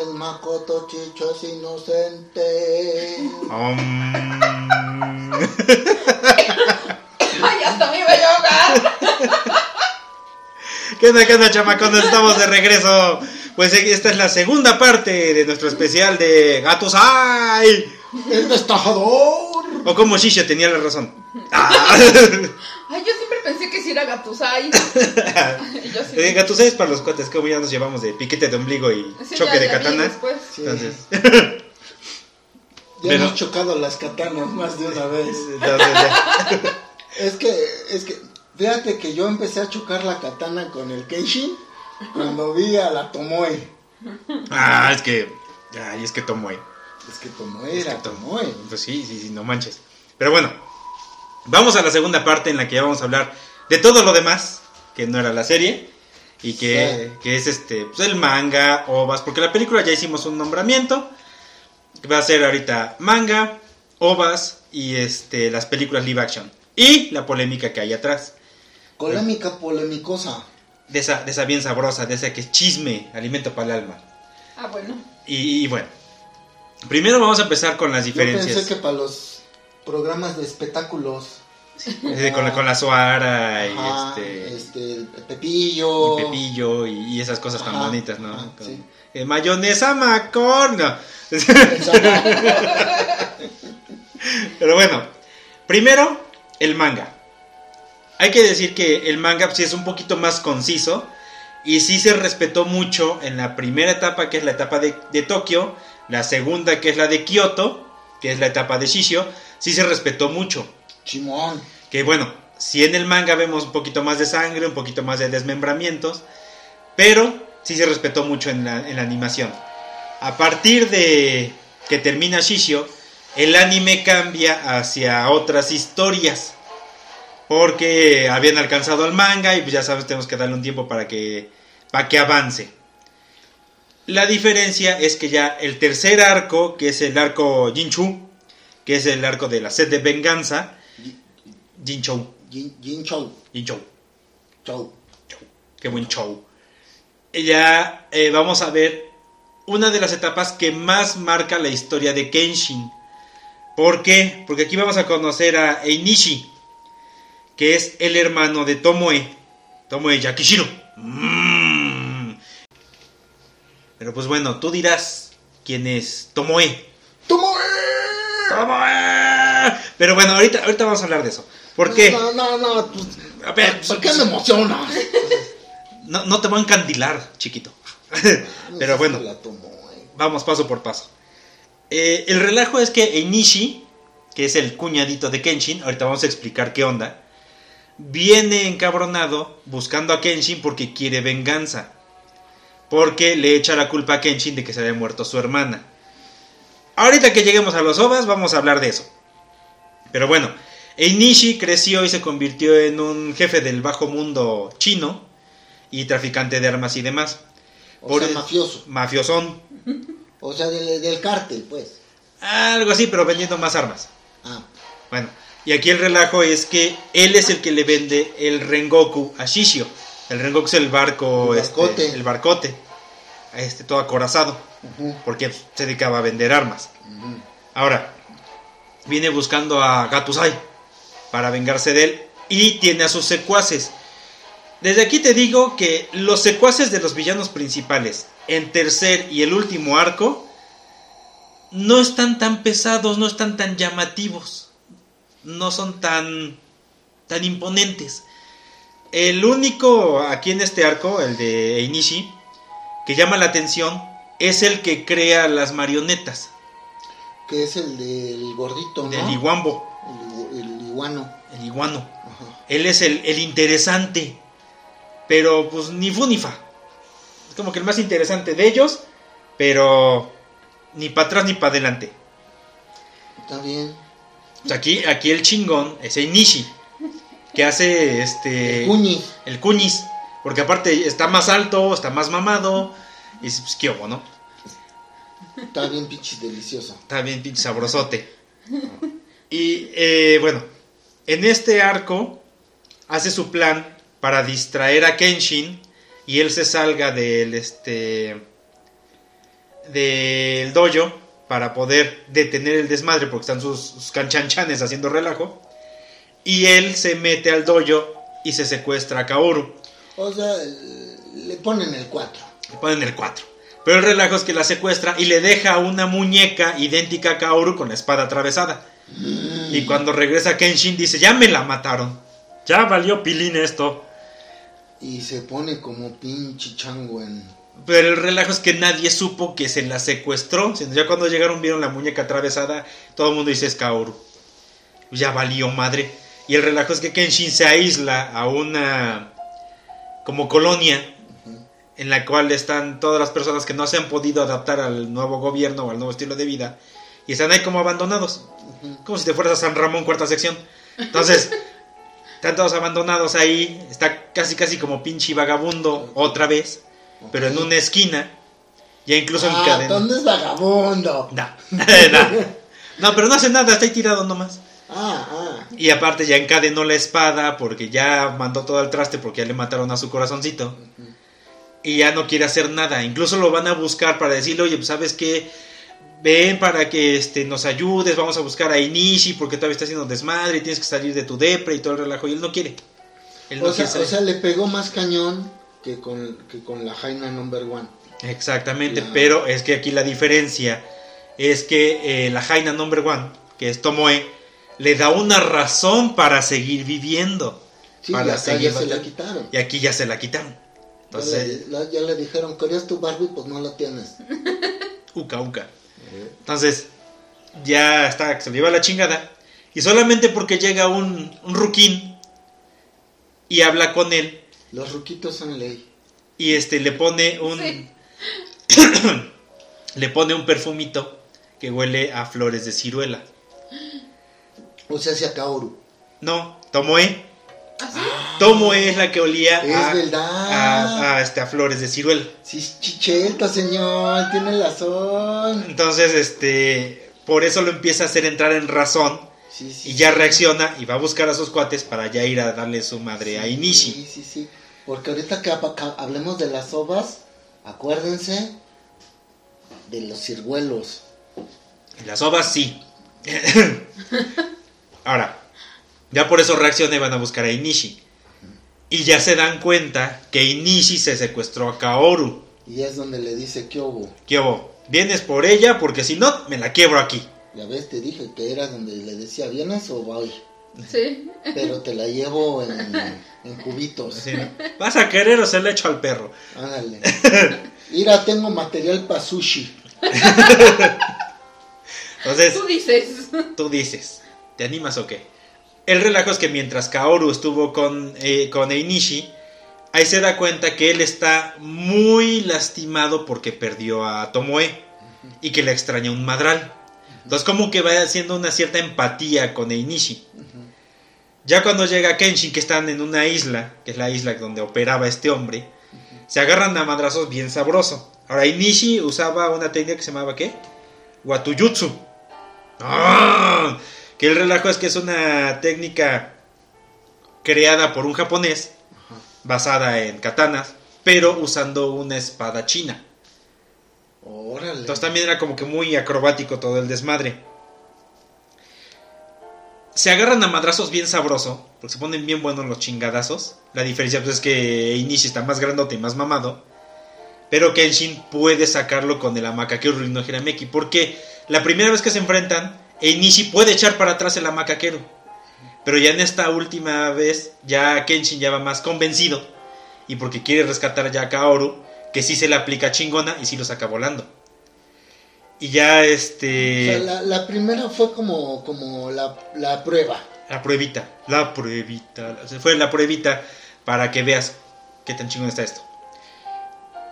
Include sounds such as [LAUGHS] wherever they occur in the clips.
el Makoto Chicho es inocente. [LAUGHS] Ay, hasta me iba yo a ahogar. ¿Qué onda, qué onda, chamacones? Estamos de regreso. Pues esta es la segunda parte de nuestro especial de Gatos ¡Ay! El destajador. O como Shisha tenía la razón. Ah. Ay, yo siempre pensé que si era Gatusai. [LAUGHS] Yo sí. Eh, Gatusai es para los cuates, como ya nos llevamos de piquete de ombligo y Sí, choque ya- de ya vi katana. después. Sí. Entonces, Ya [LAUGHS] Pero- hemos chocado las katanas más de una vez. entonces. [LAUGHS] Es que, es que, fíjate que yo empecé a chocar la katana con el Kenshin cuando vi a la Tomoe. Ah, es que. Ay, es que Tomoe. Es que Tomoe era Tomoe. Pues sí, sí, sí, no manches. Pero bueno, vamos a la segunda parte en la que ya vamos a hablar de todo lo demás, que no era la serie, y que, que es este, pues el manga, ovas, porque la película ya hicimos un nombramiento, que va a ser ahorita manga, ovas y este, las películas live action. Y la polémica que hay atrás, Polémica, polemicosa. de esa, de esa bien sabrosa, de esa que es chisme, alimento para el alma. Ah, bueno. Y, y bueno, primero vamos a empezar con las Yo diferencias. pensé que para los programas de espectáculos. Eh, con, la- con la Suara y Ajá, este, este, el Pepillo. y Pepillo y, y esas cosas tan bonitas, ¿no? ajá, Con- sí. eh, mayonesa macón. no. [LAUGHS] Pero bueno, primero el manga. Hay que decir que el manga sí es un poquito más conciso y sí se respetó mucho en la primera etapa, que es la etapa de, de Tokio, la segunda, que es la de Kioto, que es la etapa de Shishio, sí se respetó mucho. Que bueno, si en el manga vemos un poquito más de sangre, un poquito más de desmembramientos, pero sí se respetó mucho en la, en la animación. A partir de que termina Shishio, el anime cambia hacia otras historias. Porque habían alcanzado el manga y pues ya sabes, tenemos que darle un tiempo para que, para que avance. La diferencia es que ya el tercer arco, que es el arco Jinchu, que es el arco de la sed de venganza, Jinchou, Jin, Jin Chou. Jinchou, Chou. qué buen show. Ya eh, vamos a ver una de las etapas que más marca la historia de Kenshin. ¿Por qué? Porque aquí vamos a conocer a Einishi, que es el hermano de Tomoe, Tomoe Yakishiro. Mm. Pero pues bueno, tú dirás quién es Tomoe. ¡Tomoe! ¡Tomoe! Pero bueno, ahorita, ahorita vamos a hablar de eso. ¿Por qué? No, no, no. pues, A ver, ¿Por qué me emocionas? no, no te voy a encandilar, chiquito. [LAUGHS] Pero bueno, Tomoe. vamos paso por paso. Eh, el relajo es que Einishi, que es el cuñadito de Kenshin, ahorita vamos a explicar qué onda, viene encabronado buscando a Kenshin porque quiere venganza. Porque le echa la culpa a Kenshin de que se había muerto su hermana. Ahorita que lleguemos a los ovas vamos a hablar de eso. Pero bueno, Einishi creció y se convirtió en un jefe del bajo mundo chino y traficante de armas y demás. O Por sea, el- mafioso. Mafiosón, [LAUGHS] O sea, del, del cártel, pues. algo así, pero vendiendo más armas. Ah, Bueno, y aquí el relajo es que él es el que le vende el Rengoku a Shishio. El Rengoku es el barco, El este, barcote. el barcote, este todo acorazado, porque se dedicaba a vender armas. Ahora, viene buscando a Gatusai para vengarse de él y tiene a sus secuaces. Desde aquí te digo que los secuaces de los villanos principales en tercer y el último arco no están tan pesados, no están tan llamativos, no son tan tan imponentes. El único aquí en este arco, el de Einishi, que llama la atención es el que crea las marionetas Que es el del gordito, ¿no? del Iguambo, iguano. el iguano. Ajá. Él es el, el interesante, pero pues ni fu ni fa. Es como que el más interesante de ellos, pero ni para atrás ni para adelante. Está bien. Sea, aquí, aquí el chingón es el Nishi, que hace este Cuñi. el cuñis, porque aparte está más alto, está más mamado, y dices, pues qué ¿no? Está bien pinche delicioso. Está bien pinche sabrosote. Y eh, bueno, en este arco hace su plan para distraer a Kenshin y él se salga del este del dojo para poder detener el desmadre porque están sus, sus canchanchanes haciendo relajo. Y él se mete al dojo y se secuestra a Kaoru. O sea, le ponen el 4. Le ponen el 4. Pero el relajo es que la secuestra y le deja una muñeca idéntica a Kaoru con la espada atravesada. Y cuando regresa Kenshin dice, ya me la mataron. Ya valió pilín esto. Y se pone como pinche chango en... Pero el relajo es que nadie supo que se la secuestró. Ya cuando llegaron vieron la muñeca atravesada, todo el mundo dice es Kaoru. Ya valió madre. Y el relajo es que Kenshin se aísla a una como colonia en la cual están todas las personas que no se han podido adaptar al nuevo gobierno o al nuevo estilo de vida y están ahí como abandonados, como si te fueras a San Ramón cuarta sección. Entonces, [LAUGHS] están todos abandonados ahí, está casi casi como pinche vagabundo otra vez, pero en una esquina, ya incluso Ah, encadenado. ¿dónde es vagabundo? No, [LAUGHS] no. No, pero no hace nada, está ahí tirado nomás. Ah, ah. Y aparte ya encadenó la espada porque ya mandó todo al traste porque ya le mataron a su corazoncito. Y ya no quiere hacer nada. Incluso lo van a buscar para decirle, oye, pues sabes qué, ven para que este, nos ayudes, vamos a buscar a Inishi porque todavía está haciendo desmadre y tienes que salir de tu depre y todo el relajo. Y él no quiere. Él no O sea, quiere salir. o sea, le pegó más cañón que con, que con la Jaina Number One. Exactamente, Ya. pero es que aquí la diferencia es que eh, la Jaina Number One, que es Tomoe, le da una razón para seguir viviendo. Sí, para y acá seguir ya se la quitaron. Y aquí ya se la quitaron. Ya Entonces, le, la- ya le dijeron, ¿querías tu Barbie? Pues no la tienes. uca, uca. Entonces, ya está, se le lleva la chingada. Y solamente porque llega un, un ruquín y habla con él Los ruquitos son ley. y este le pone un Sí. [COUGHS] le pone un perfumito que huele a flores de ciruela. O sea, hacia Kaoru. No, Tomoe. ¿Así? Tomoe es la que olía Es a, verdad. a- a, este, a flores de ciruela. Sí, es chicheta, señor. Tiene razón. Entonces, este, por eso lo empieza a hacer entrar en razón Sí, sí, y ya sí. reacciona y va a buscar a sus cuates para ya ir a darle su madre a Inishi. Sí, sí, sí. Porque ahorita que hablemos de las ovas, acuérdense de los ciruelos. Las ovas sí. [LAUGHS] Ahora, ya por eso reacciona y van a buscar a Inishi. Y ya se dan cuenta que Inishi se secuestró a Kaoru. Y es donde le dice. ¿Qué hubo? ¿Vienes por ella? Porque si no, me la quiebro aquí. Ya ves, te dije que era donde le decía, ¿vienes o voy? Sí. Pero te la llevo en, [LAUGHS] en cubitos. ¿no? ¿Vas a querer o se le echo al perro? Ándale. [LAUGHS] Mira, tengo material para sushi. [LAUGHS] Entonces, Tú dices. tú dices, ¿te animas o qué? El relajo es que mientras Kaoru estuvo con, eh, con Einishi, ahí se da cuenta que él está muy lastimado porque perdió a Tomoe y que le extraña un madral. Entonces como que va haciendo una cierta empatía con Einishi. Ya cuando llega Kenshin, que están en una isla, que es la isla donde operaba este hombre, se agarran a madrazos bien sabroso. Ahora, Inishi usaba una técnica que se llamaba ¿qué? Watuyutsu. ¡Ah! Que el relajo es que es una técnica creada por un japonés, basada en katanas, pero usando una espada china. Órale. Entonces también era como que muy acrobático todo el desmadre. Se agarran a madrazos bien sabroso, porque se ponen bien buenos los chingadazos. La diferencia pues, es que Inishi está más grandote y más mamado. Pero Kenshin puede sacarlo con el Amakakero no Hirameki. Porque la primera vez que se enfrentan, Inishi puede echar para atrás el Amakakero. Pero ya en esta última vez, ya Kenshin ya va más convencido. Y porque quiere rescatar ya a Kaoru, que sí se le aplica chingona y sí lo saca volando. Y ya O este. sea, la, la primera fue como, como la, la prueba. La pruebita, la pruebita. Se fue la pruebita para que veas qué tan chingón está esto.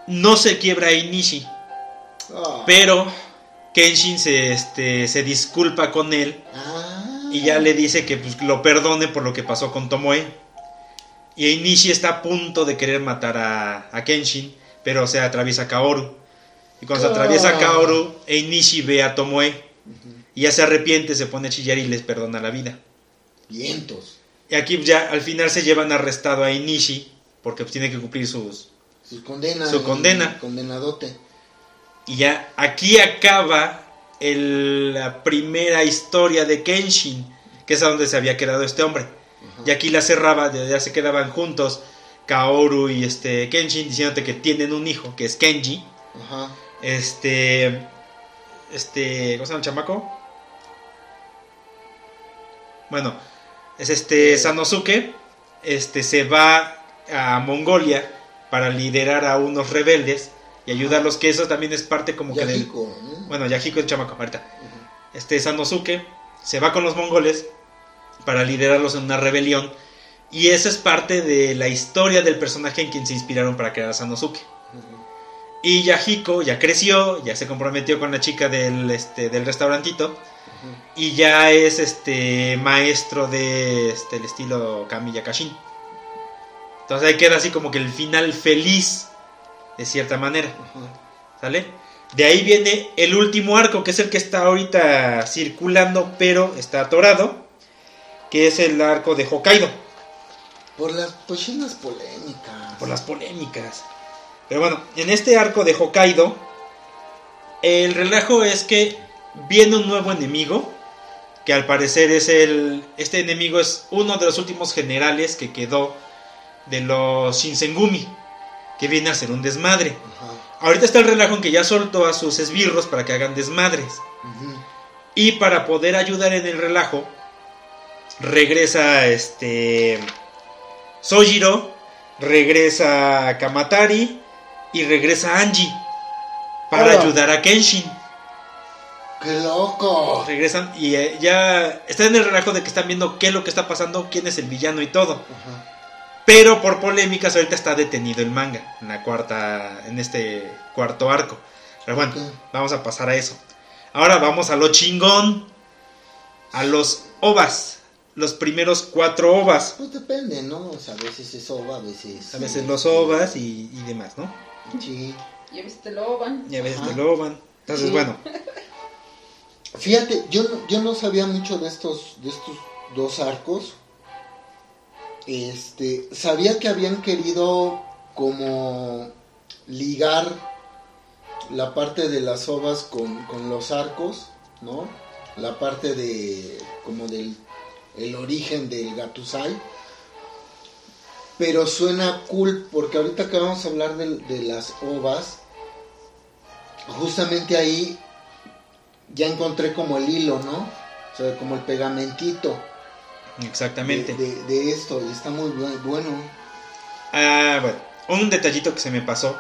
No se quiebra Inishi, Ah. pero Kenshin se, este, se disculpa con él Ah. y ya le dice que pues, lo perdone por lo que pasó con Tomoe. Y Inishi está a punto de querer matar a, a Kenshin, pero se atraviesa Kaoru. Y cuando se atraviesa Ah. Kaoru, Inishi ve a Tomoe y ya se arrepiente, se pone a chillar y les perdona la vida. Vientos. Y aquí ya al final se llevan arrestado a Inishi porque pues, tiene que cumplir sus... Su condena. Su condena. Condenadote. Y ya aquí acaba el- la primera historia de Kenshin, que es a donde se había quedado este hombre. Y aquí la cerraba, ya se quedaban juntos Kaoru y este Kenshin diciéndote que tienen un hijo, que es Kenji. Ajá. Este. Este. ¿Cómo se llama el chamaco? Bueno, es este Eh. Sanosuke. Este se va a Mongolia para liderar a unos rebeldes y ayudarlos, que eso también es parte como que del. ¿no? Bueno, Yahiko el chamaco, ahorita. Este Sanosuke se va con los mongoles para liderarlos en una rebelión. Y esa es parte de la historia del personaje en quien se inspiraron para crear a Sanosuke. Y Yahiko ya creció, ya se comprometió con la chica del, este, del restaurantito. Y ya es este maestro de este, el estilo Kami Yakashin. Entonces ahí queda así como que el final feliz, de cierta manera. ¿Sale? De ahí viene el último arco, que es el que está ahorita circulando, pero está atorado. Que es el arco de Hokkaido. Por las cochinas polémicas. por las polémicas. Pero bueno, en este arco de Hokkaido, el relajo es que viene un nuevo enemigo, que al parecer es el... Este enemigo es uno de los últimos generales que quedó de los Shinsengumi, que viene a hacer un desmadre. Ajá. Ahorita está el relajo en que ya soltó a sus esbirros para que hagan desmadres. Y para poder ayudar en el relajo, regresa este Sojiro, regresa Kamatari y regresa Angie para Hola. ayudar a Kenshin. ¡Qué loco! Regresan y eh, ya están en el relajo de que están viendo qué es lo que está pasando, quién es el villano y todo. Ajá. Pero por polémicas ahorita está detenido el manga en la cuarta en este cuarto arco. Pero bueno, vamos a pasar a eso. Ahora vamos a lo chingón. A los ovas. Los primeros cuatro ovas. Pues depende, ¿no? O sea, a veces es ova, a veces. A veces los ovas y, y demás, ¿no? Sí. Y a veces te lo van. Y a veces Ajá. te lo van. Entonces, Sí. bueno. Fíjate, yo no, yo no sabía mucho de estos, de estos dos arcos. Este, sabía que habían querido como ligar la parte de las ovas con, con los arcos, ¿no? La parte de como del el origen del Gatusai. Pero suena cool porque ahorita que vamos a hablar de, de las ovas, justamente ahí ya encontré como el hilo, ¿no? O sea, como el pegamentito Exactamente. de- de esto y está muy bu- bueno. Ah, bueno. Un detallito que se me pasó.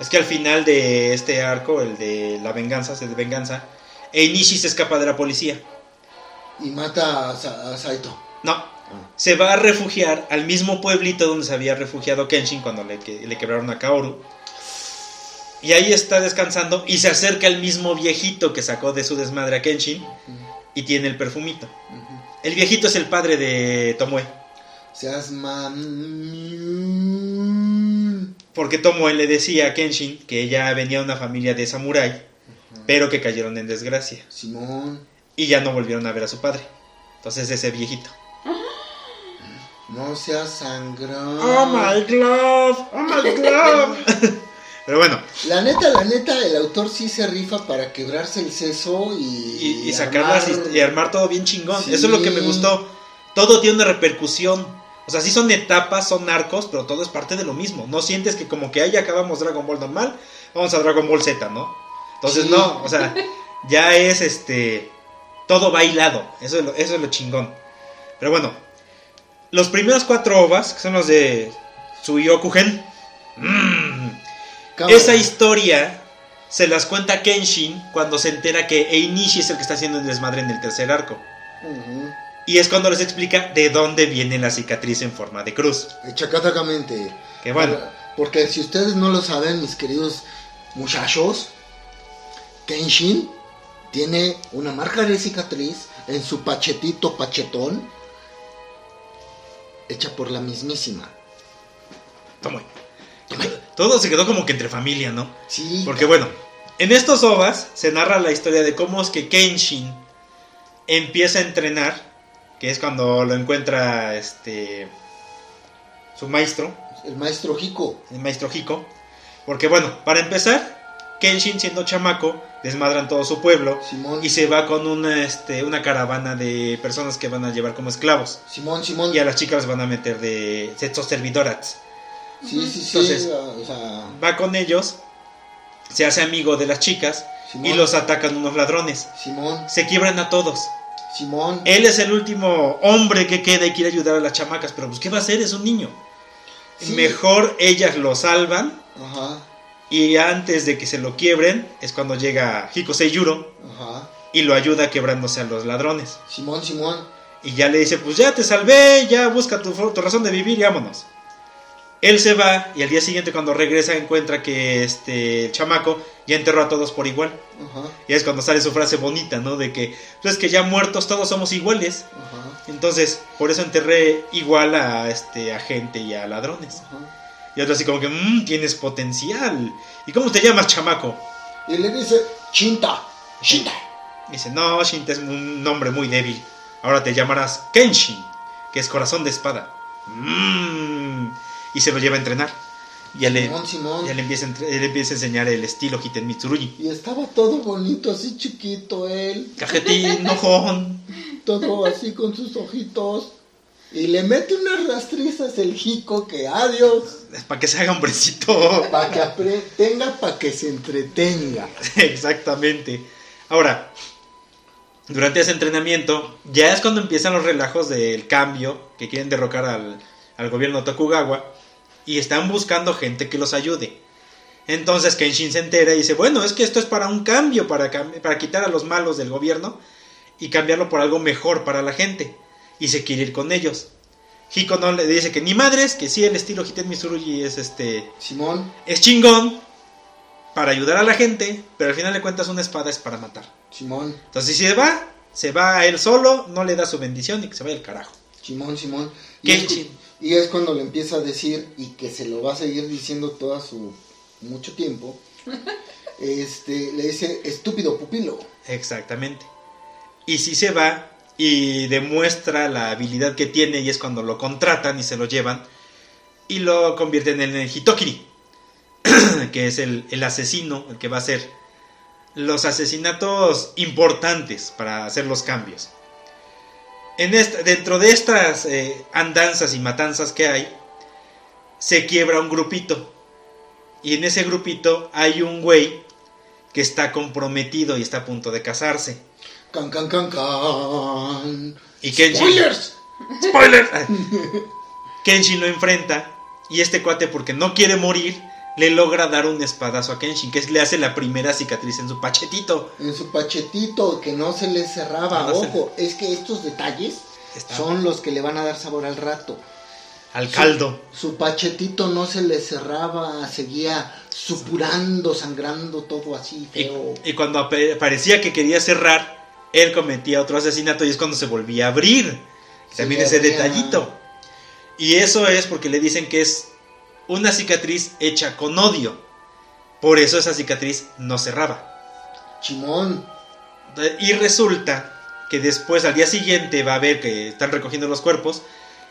Es que al final de este arco, el de la venganza, el de venganza, Einishi se escapa de la policía. Y mata a, Sa- a Saito. No, se va a refugiar al mismo pueblito donde se había refugiado Kenshin cuando le, que- le quebraron a Kaoru. Y ahí está descansando y se acerca el mismo viejito que sacó de su desmadre a Kenshin y tiene el perfumito. El viejito es el padre de Tomoe. Seas mam... Porque Tomoe le decía a Kenshin que ella venía de una familia de samurái, pero que cayeron en desgracia. Simón, Y ya no volvieron a ver a su padre. Entonces ese viejito. no seas sangrón. Oh my glove, oh my glove. [LAUGHS] pero bueno, La neta, la neta, el autor sí se rifa para quebrarse el seso y... y, y sacarlas armar- y, y armar todo bien chingón. Sí. Eso es lo que me gustó. Todo tiene una repercusión. O sea, sí son etapas, son arcos, pero todo es parte de lo mismo. No sientes que como que ahí acabamos Dragon Ball normal, vamos a Dragon Ball Z, ¿no? Entonces Sí. no, o sea, ya es este todo bailado. Eso es lo, eso es lo chingón. Pero bueno, los primeros cuatro ovas, que son los de Suyokugen, mmm, Cámara. esa historia se las cuenta Kenshin cuando se entera que Einishi es el que está haciendo el desmadre en el tercer arco. Y es cuando les explica de dónde viene la cicatriz en forma de cruz. Chacatacamente. Que bueno, Porque si ustedes no lo saben, mis queridos muchachos, Kenshin tiene una marca de cicatriz en su pachetito pachetón, hecha por la mismísima. toma. Todo se quedó como que entre familia, ¿no? Sí. Porque bueno, en estos ovas se narra la historia de cómo es que Kenshin empieza a entrenar, que es cuando lo encuentra este su maestro, El maestro Hiko. el maestro Hiko. Porque bueno, para empezar, Kenshin, siendo chamaco, desmadran todo su pueblo Simón. y se va con una, este, una caravana de personas que van a llevar como esclavos. Simón, Simón. Y a las chicas las van a meter de sexos servidorats. Sí, sí, sí. Entonces- o sea, Va con ellos, se hace amigo de las chicas Simón. y los atacan unos ladrones. Simón, Se quiebran a todos. Simón. Él es el último hombre que queda y quiere ayudar a las chamacas, pero pues ¿qué va a hacer? Es un niño. Sí. Mejor ellas lo salvan Ajá, y antes de que se lo quiebren es cuando llega Hiko Seiyuro ajá. y lo ayuda quebrándose a los ladrones. Simón, Simón. Y ya le dice, pues ya te salvé, ya busca tu, tu razón de vivir y vámonos. Él se va y al día siguiente cuando regresa encuentra que este el chamaco ya enterró a todos por igual. Ajá, Y es cuando sale su frase bonita, ¿no? De que, pues es que ya muertos todos somos iguales. ajá, Entonces, por eso enterré igual a este a gente y a ladrones. ajá. Y otro así como que, mmm, tienes potencial. ¿Y cómo te llamas, chamaco? Y le dice, Chinta, Chinta. Dice, no, Shinta es un nombre muy débil. Ahora te llamarás Kenshin, que es corazón de espada. Mm. Y se lo lleva a entrenar. Y ya le, Simón, Simón. ya le, empieza, a le empieza a enseñar el estilo Hiten Mitsurugi. Y estaba todo bonito, así chiquito él. Cajetín, [LAUGHS] nojón. Todo así con sus ojitos. Y le mete unas rastrizas el jico que adiós. Es para que se haga hombrecito. Para que tenga, para que se entretenga. [LAUGHS] Exactamente. Ahora, durante ese entrenamiento, ya es cuando empiezan los relajos del cambio, que quieren derrocar al, al gobierno Tokugawa, y están buscando gente que los ayude. Entonces Kenshin se entera y dice, bueno, es que esto es para un cambio, para, para quitar a los malos del gobierno y cambiarlo por algo mejor para la gente. Y se quiere ir con ellos. Hiko no le dice que ni madres, que sí el estilo Hiten Mitsurugi es este Simón, es chingón para ayudar a la gente, pero al final de cuentas una espada es para matar. Simón, Entonces si se va, se va a él solo, no le da su bendición y que se vaya al carajo. Simón, Simón. Kenshin. Y es cuando le empieza a decir, y que se lo va a seguir diciendo toda su mucho tiempo. [LAUGHS] Este, le dice, estúpido pupilo. Exactamente. Y si se va y demuestra la habilidad que tiene y es cuando lo contratan y se lo llevan y lo convierten en el Hitokiri, [CLEARS THROAT] que es el, el asesino, el que va a hacer los asesinatos importantes para hacer los cambios. En esta- dentro de estas eh, andanzas y matanzas que hay, se quiebra un grupito. Y en ese grupito hay un güey que está comprometido y está a punto de casarse. Can, can, can, can. Y ¡Spoilers! ¡Spoiler! [LAUGHS] Kenshin lo enfrenta y este cuate porque no quiere morir le logra dar un espadazo a Kenshin que es- le hace la primera cicatriz en su pachetito. En su pachetito, que no se le cerraba. No, no se- Ojo, es que estos detalles Está son los que le van a dar sabor al rato. al caldo. Su pachetito no se le cerraba, seguía supurando, sangrando, todo así Y, feo. y cuando ape- parecía que quería cerrar, él cometía otro asesinato y es cuando se volvía a abrir. También ese abría. detallito. Y eso es porque le dicen que es una cicatriz hecha con odio. Por eso esa cicatriz no cerraba. Chimón. Y resulta que después al día siguiente va a ver que están recogiendo los cuerpos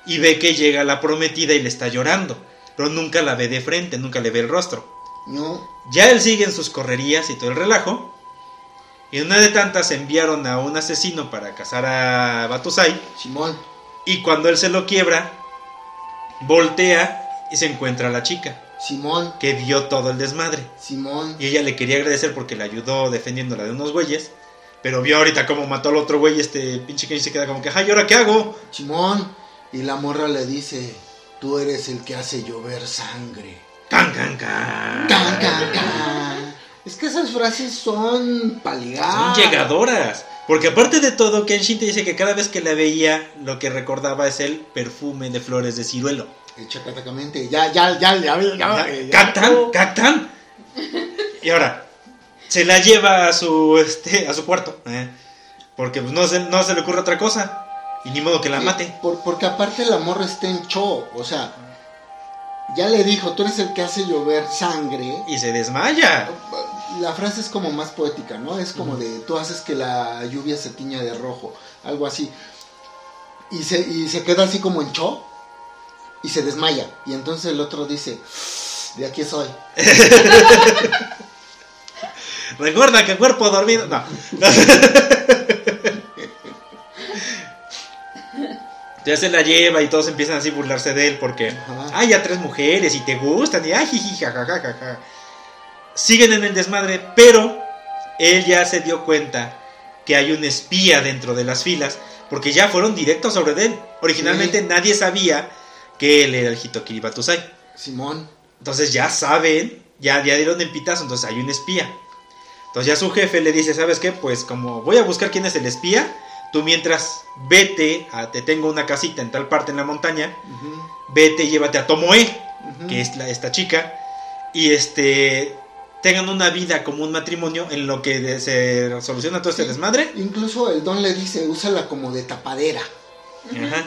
y ve que llega la prometida y le está llorando. Pero nunca la ve de frente, nunca le ve el rostro. No, Ya él sigue en sus correrías y todo el relajo. Y en una de tantas enviaron a un asesino para cazar a Batusai. Simón. Y cuando él se lo quiebra, voltea y se encuentra a la chica Simón. que vio todo el desmadre. Simón. Y ella le quería agradecer porque le ayudó defendiéndola de unos güeyes. Pero vio ahorita cómo mató al otro güey. Este pinche Kenji se queda como que, ay, ¿y ahora qué hago? Simón. Y la morra le dice, tú eres el que hace llover sangre. Can, can, can. Can, can, can. Es que esas frases son ligar. Son llegadoras. Porque aparte de todo, Kenshin te dice que cada vez que la veía, lo que recordaba es el perfume de flores de ciruelo. Exactamente. Ya, ya, ya, ya, ya, ya, ya. ¡Cactan! ¡Cactan! Y ahora, se la lleva a su, este, a su cuarto. ¿eh? Porque pues, no, se, no se le ocurre otra cosa. Y ni modo que la Sí, mate. por- porque aparte la morra está en show. O sea, ya le dijo, tú eres el que hace llover sangre. Y se desmaya. La frase es como más poética, ¿no? Es como de tú haces que la lluvia se tiña de rojo, algo así. Y se, y se queda así como en show y se desmaya. Y entonces el otro dice, de aquí soy. [LAUGHS] Recuerda que cuerpo dormido. No. [LAUGHS] ya se la lleva y todos empiezan así a burlarse de él porque. Ajá. Ay, ya tres mujeres y te gustan. Y ay, jiji, jajajaja. Siguen en el desmadre, pero él ya se dio cuenta que hay un espía dentro de las filas porque ya fueron directos sobre él. Originalmente Sí. nadie sabía que él era el Hitokiri Batusai. Simón. Entonces ya saben, ya, ya dieron el pitazo, entonces hay un espía. Entonces ya su jefe le dice, ¿sabes qué? Pues como voy a buscar quién es el espía, tú mientras vete, a, te tengo una casita en tal parte en la montaña, vete y llévate a Tomoe, que es la, esta chica, y este tengan una vida como un matrimonio en lo que de- se soluciona todo este Sí. desmadre. Incluso el don le dice, úsala como de tapadera. Ajá.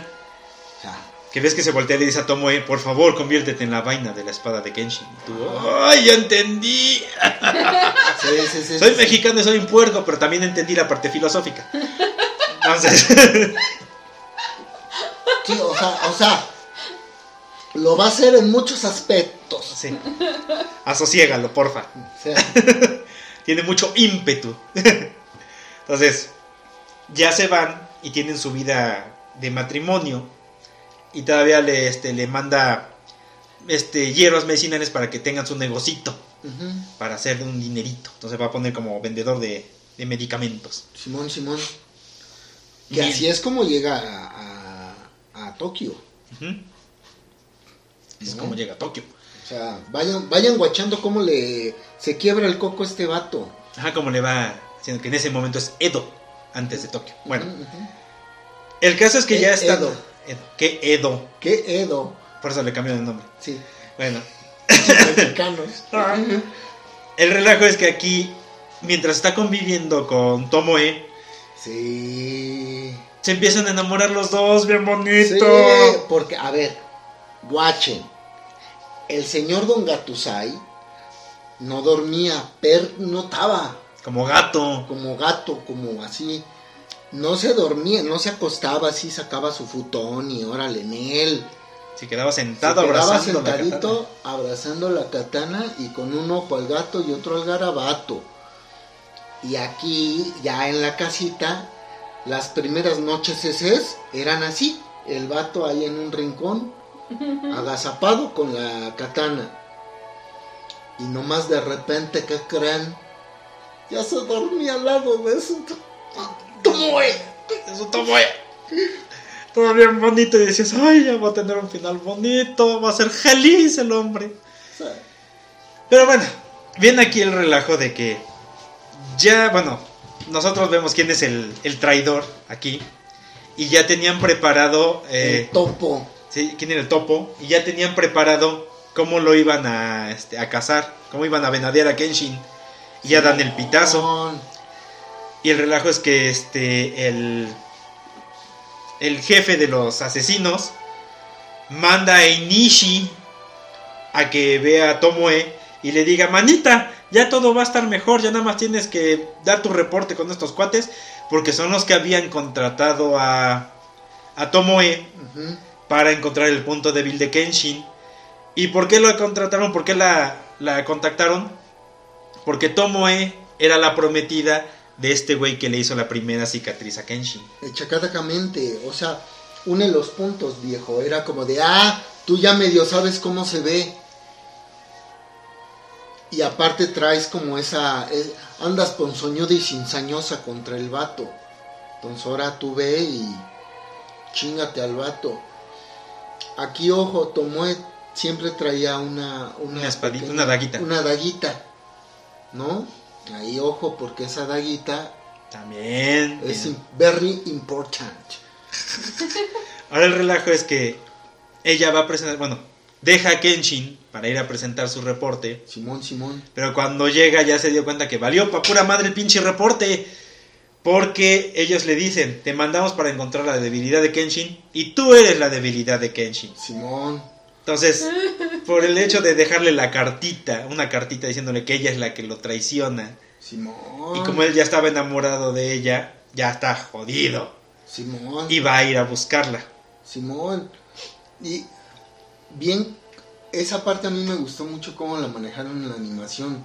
Que ves que se voltea y le dice a Tomoe, por favor, conviértete en la vaina de la espada de Kenshin. Y tú, ¡ay, ya entendí! [LAUGHS] sí, sí, sí, Soy mexicano y soy un puerco, pero también entendí la parte filosófica. Entonces, [LAUGHS] Sí, o sea, o sea, lo va a hacer en muchos aspectos. sí. Asociégalo, porfa. [LAUGHS] Tiene mucho ímpetu. Entonces, ya se van y tienen su vida de matrimonio. Y todavía le, este, le manda este, hierbas medicinales para que tengan su negocito. Para hacer un dinerito. Entonces va a poner como vendedor de, de medicamentos. Simón, Simón. Que Y- así es como llega a, a, a Tokio. Es ¿No? como llega a Tokio. O sea, vayan, vayan guachando cómo le se quiebra el coco a este vato. Ajá, como le va diciendo que en ese momento es Edo, antes de Tokio. Bueno, el caso es que E- ya está. Edo. ¿Qué Edo? ¿Qué Edo? Por eso le cambiaron el nombre. Sí, Bueno, mexicanos. [LAUGHS] el relajo es que aquí, mientras está conviviendo con Tomoe, Sí. se empiezan a enamorar los dos, bien bonito. Sí, porque, a ver, guachen. El señor Don Gatusai no dormía, pernotaba Como gato. como gato, como así. No se dormía, no se acostaba así, sacaba su futón y órale en él. Se quedaba Se sentado quedaba abrazando la sentadito, abrazando la katana y con un ojo al gato y otro al garabato. Y aquí, ya en la casita, las primeras noches esas eran así. El vato ahí en un rincón, [LAUGHS] agazapado con la katana. Y nomás de repente, ¿qué creen? Ya se dormía al lado de su... ¡Tomoe! Eso Tomoe. Todo bien bonito y decías, ay, ya va a tener un final bonito, va a ser feliz el hombre. Pero bueno, viene aquí el relajo de que ya, bueno, nosotros vemos quién es el, el traidor aquí. Y ya tenían preparado, eh, el topo. sí, quién era el topo, y ya tenían preparado cómo lo iban a, este, a cazar, cómo iban a venadear a Kenshin. Y ya dan el pitazo. Y el relajo es que este el el jefe de los asesinos manda a Inishi a que vea a Tomoe y le diga, "Manita, ya todo va a estar mejor, ya nada más tienes que dar tu reporte con estos cuates porque son los que habían contratado a a Tomoe para encontrar el punto débil de Kenshin. ¿Y por qué lo contrataron? ¿Por qué la, la contactaron? Porque Tomoe era la prometida de este güey que le hizo la primera cicatriz a Kenshin. Echacadamente, o sea, une los puntos, viejo. Era como de, ah, tú ya medio sabes cómo se ve. Y aparte traes como esa, eh, andas ponzoñuda y cinzañosa contra el vato. Entonces ahora tú ve y chingate al vato. Aquí, ojo, Tomoe siempre traía una... Una, Una espadita, pequeña- una daguita. Una daguita, ¿no? Ahí, ojo, porque esa daguita También. es very important. [LAUGHS] Ahora el relajo es que ella va a presentar, bueno, deja a Kenshin para ir a presentar su reporte. Simón, Simón. Pero cuando llega ya se dio cuenta que valió pa' pura madre el pinche reporte. Porque ellos le dicen, te mandamos para encontrar la debilidad de Kenshin y tú eres la debilidad de Kenshin. Simón. Entonces, [LAUGHS] por el hecho de dejarle la cartita, una cartita diciéndole que ella es la que lo traiciona, Simón. y como él ya estaba enamorado de ella, ya está jodido. Simón. Y va a ir a buscarla. Simón. Y bien, esa parte a mí me gustó mucho cómo la manejaron en la animación.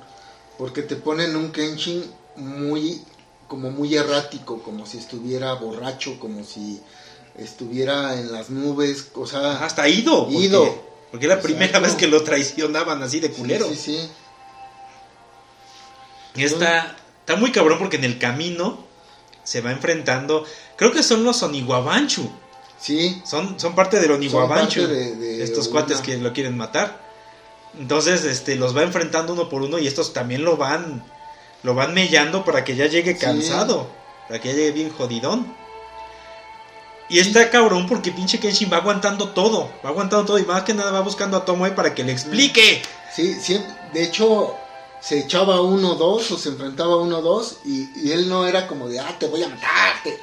Porque te ponen un Kenshin muy, como muy errático, como si estuviera borracho, como si estuviera en las nubes, o sea, Hasta ido. Ido. Porque es la primera vez que lo traicionaban así de sí, culero. sí, sí. Y está, está muy cabrón porque en el camino se va enfrentando. Creo que son los Oniwabanchu. Sí, Son, son parte del Oniwabanchu. parte de- de estos cuates que lo quieren matar. Entonces, este, los va enfrentando uno por uno y estos también lo van, lo van mellando para que ya llegue Sí. cansado, para que ya llegue bien jodidón. Y está cabrón porque pinche Kenshin va aguantando todo, va aguantando todo y más que nada va buscando a Tomoe para que le explique. sí, siempre, de hecho, se echaba uno dos o se enfrentaba uno dos y, y él no era como de, ah, te voy a matarte.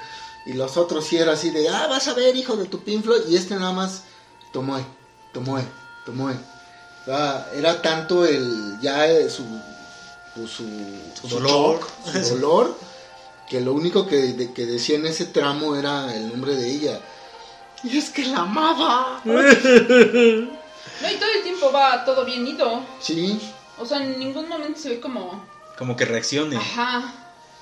Y los otros sí era así de, ah, vas a ver, hijo de tu pinflo. Y este nada más, Tomoe, Tomoe, Tomoe. O sea, era tanto el, ya eh, su, pues, su, Su dolor. shock, su [LAUGHS] dolor, que lo único que, de- que decía en ese tramo era el nombre de ella. Y es que la amaba. [LAUGHS] No, y todo el tiempo va todo bien ido. Sí, O sea, en ningún momento se ve como. Como que reaccione. Ajá.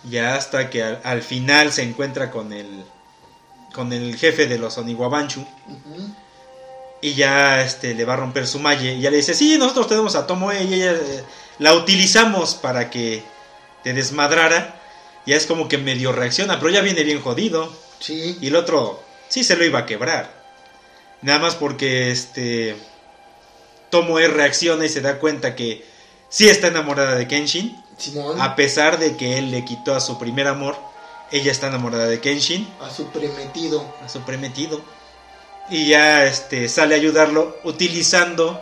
Ya hasta que al, al final se encuentra con el con el jefe de los Oniwabanchu ujú, y ya este le va a romper su malle y ya le dice, "Sí, nosotros tenemos a Tomoe y ella eh, la utilizamos para que te desmadrara." Ya es como que medio reacciona, pero ya viene bien jodido sí, y el otro sí se lo iba a quebrar. Nada más porque este Tomoe reacciona y se da cuenta que sí está enamorada de Kenshin. Simón, A pesar de que él le quitó a su primer amor, ella está enamorada de Kenshin, a su prometido. a su prometido. Y ya este sale a ayudarlo utilizando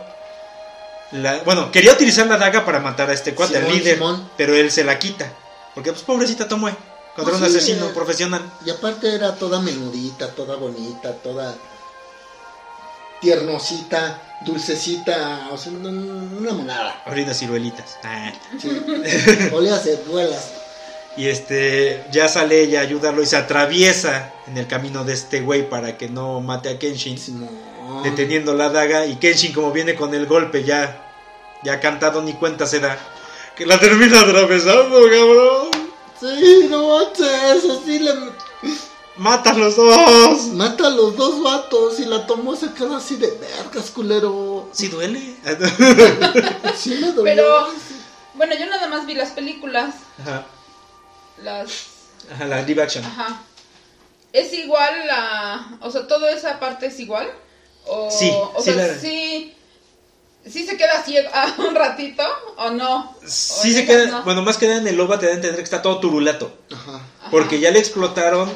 la bueno, quería utilizar la daga para matar a este cuate, Simón, líder, Simón. pero él se la quita. Porque pues pobrecita Tomoe, contra Pues un sí, asesino eh. profesional. Y aparte era toda menudita, toda bonita, toda tiernosita, dulcecita, o sea, una, una monada. Ahorita ciruelitas. Ah. Sí. [LAUGHS] Olía cebuelas. Y este ya sale ella a ayudarlo y se atraviesa en el camino de este güey para que no mate a Kenshin. Simón. deteniendo la daga y Kenshin como viene con el golpe ya ya cantado ni cuenta se da que la termina atravesando cabrón Sí, no manches, así le mata a los dos mata a los dos vatos y la tomó se queda así de vergas, culero. sí duele [LAUGHS] Sí me dolió. Pero, bueno, yo nada más vi las películas. ajá, Las. ajá, la live action Ajá. ¿Es igual la. O sea, toda esa parte es igual? O, Sí, o sí sea, la- sí. ¿Sí se queda ciego [LAUGHS] un ratito o no? sí O se en queda no. bueno más que nada en el loba te da a entender que está todo turulato Ajá. Porque ya le explotaron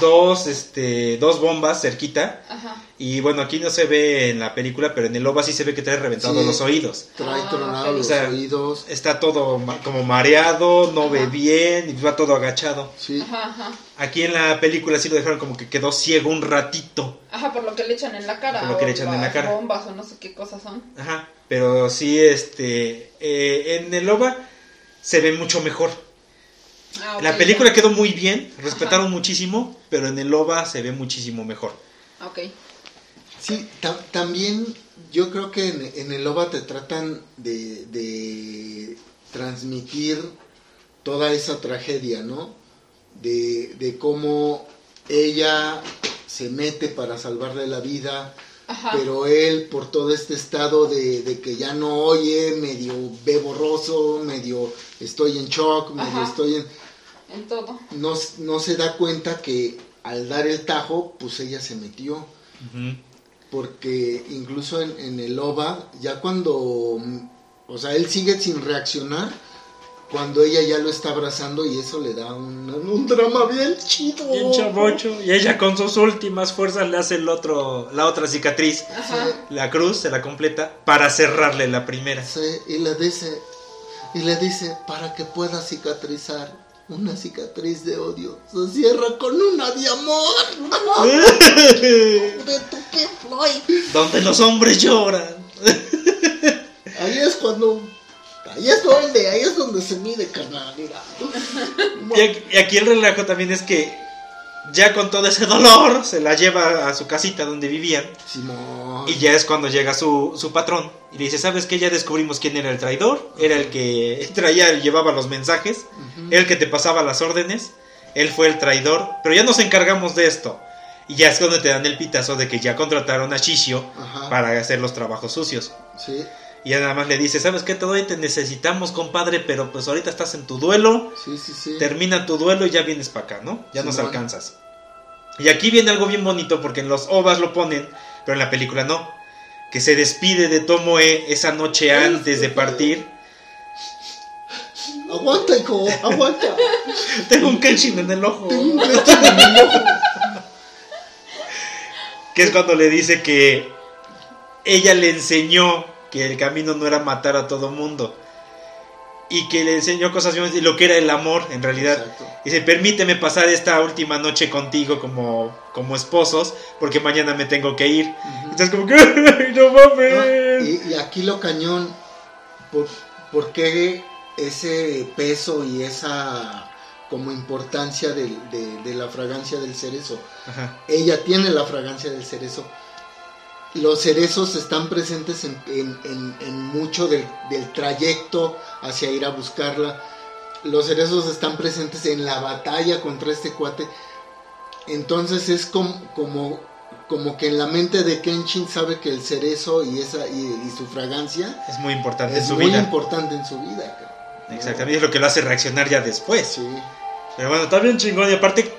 dos este dos bombas cerquita Ajá. y bueno aquí no se ve en la película pero en el loba sí se ve que trae reventados Sí. los oídos Trae Ah, tronados ok. los O sea, oídos. está todo como mareado, no ve bien y va todo agachado. Sí. Ajá, ajá. Aquí en la película sí lo dejaron como que quedó ciego un ratito. Ajá, por lo que le echan en la cara. Por lo que le echan en la cara. bombas o no sé qué cosas son. Ajá. Pero sí, este. eh, en el OVA se ve mucho mejor. Ah, la película ya. quedó muy bien, respetaron muchísimo, pero en el OVA se ve muchísimo mejor. Ok. Sí, ta- también yo creo que en, en el OVA te tratan de, de transmitir toda esa tragedia, ¿no? De, de cómo ella se mete para salvarle la vida, Ajá. pero él por todo este estado de, de que ya no oye, medio ve borroso, medio estoy en shock, medio Ajá. estoy en... En todo. No, no se da cuenta que al dar el tajo, pues ella se metió porque incluso en, en el OVA, ya cuando, mm, o sea, él sigue sin reaccionar, cuando ella ya lo está abrazando y eso le da un, un drama bien chido. Bien chavocho. Y ella con sus últimas fuerzas le hace el otro, la otra cicatriz. Ajá. La cruz se la completa para cerrarle la primera. Sí, y le dice, y le dice, para que pueda cicatrizar, una cicatriz de odio, se cierra con una de amor. de tu Pink Floyd. Donde los hombres lloran. Ahí es cuando, ahí es donde, ahí es donde se mide, carnal, mira. Y aquí, y aquí el relajo también es que ya con todo ese dolor, se la lleva a su casita donde vivían. Simón. Y ya es cuando llega su, su patrón y le dice, ¿sabes qué? Ya descubrimos quién era el traidor. Era el que traía, llevaba los mensajes, el que te pasaba las órdenes. Él fue el traidor, pero ya nos encargamos de esto. Y ya es cuando te dan el pitazo de que ya contrataron a Shishio Ajá. para hacer los trabajos sucios. Sí, Y ya nada más le dice, ¿sabes qué? Todavía te necesitamos, compadre, pero pues ahorita estás en tu duelo. sí, sí, sí. Termina tu duelo y ya vienes para acá, ¿no? Ya nos alcanzas. Y aquí viene algo bien bonito porque en los ovas lo ponen, pero en la película no. Que se despide de Tomoe esa noche antes de partir. [LAUGHS] Aguanta, hijo, aguanta. [LAUGHS] Tengo un Kenshin en el ojo. Tengo un leche en el ojo. Que es cuando le dice que ella le enseñó que el camino no era matar a todo mundo. Y que le enseñó cosas y lo que era el amor en realidad. Exacto. Dice, permíteme pasar esta última noche contigo como, como esposos, porque mañana me tengo que ir. Entonces como que, [LAUGHS] "Ay, no No, mames. y, y aquí lo cañón, por, ¿por qué ese peso y esa como importancia de, de la fragancia del cerezo? Ajá. Ella tiene la fragancia del cerezo. Los cerezos están presentes en, en- en- en mucho del, del trayecto hacia ir a buscarla. Los cerezos están presentes en la batalla contra este cuate. Entonces es como, como, como que en la mente de Kenshin sabe que el cerezo y, esa, y, y su fragancia Es muy importante es en su muy vida. importante en su vida. cabrón. Exactamente, es lo que lo hace reaccionar ya después. Sí. Pero bueno, está bien chingón. Y aparte,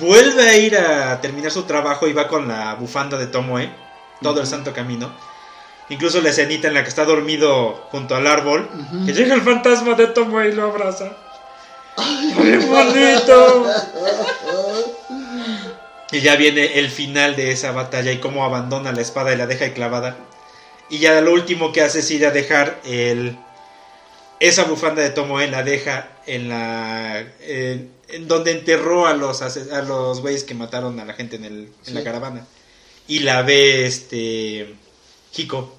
vuelve a ir a terminar su trabajo y va con la bufanda de Tomoe. Todo el santo camino. Incluso la escenita en la que está dormido junto al árbol. Que llega el fantasma de Tomoe y lo abraza. ¡Ay, bonito! [LAUGHS] Y ya viene el final de esa batalla y cómo abandona la espada y la deja ahí clavada. Y ya lo último que hace es ir a dejar el, esa bufanda de Tomoe, la deja en la en, en donde enterró a los a los güeyes que mataron a la gente en, el, en la caravana. Y la ve este Hiko.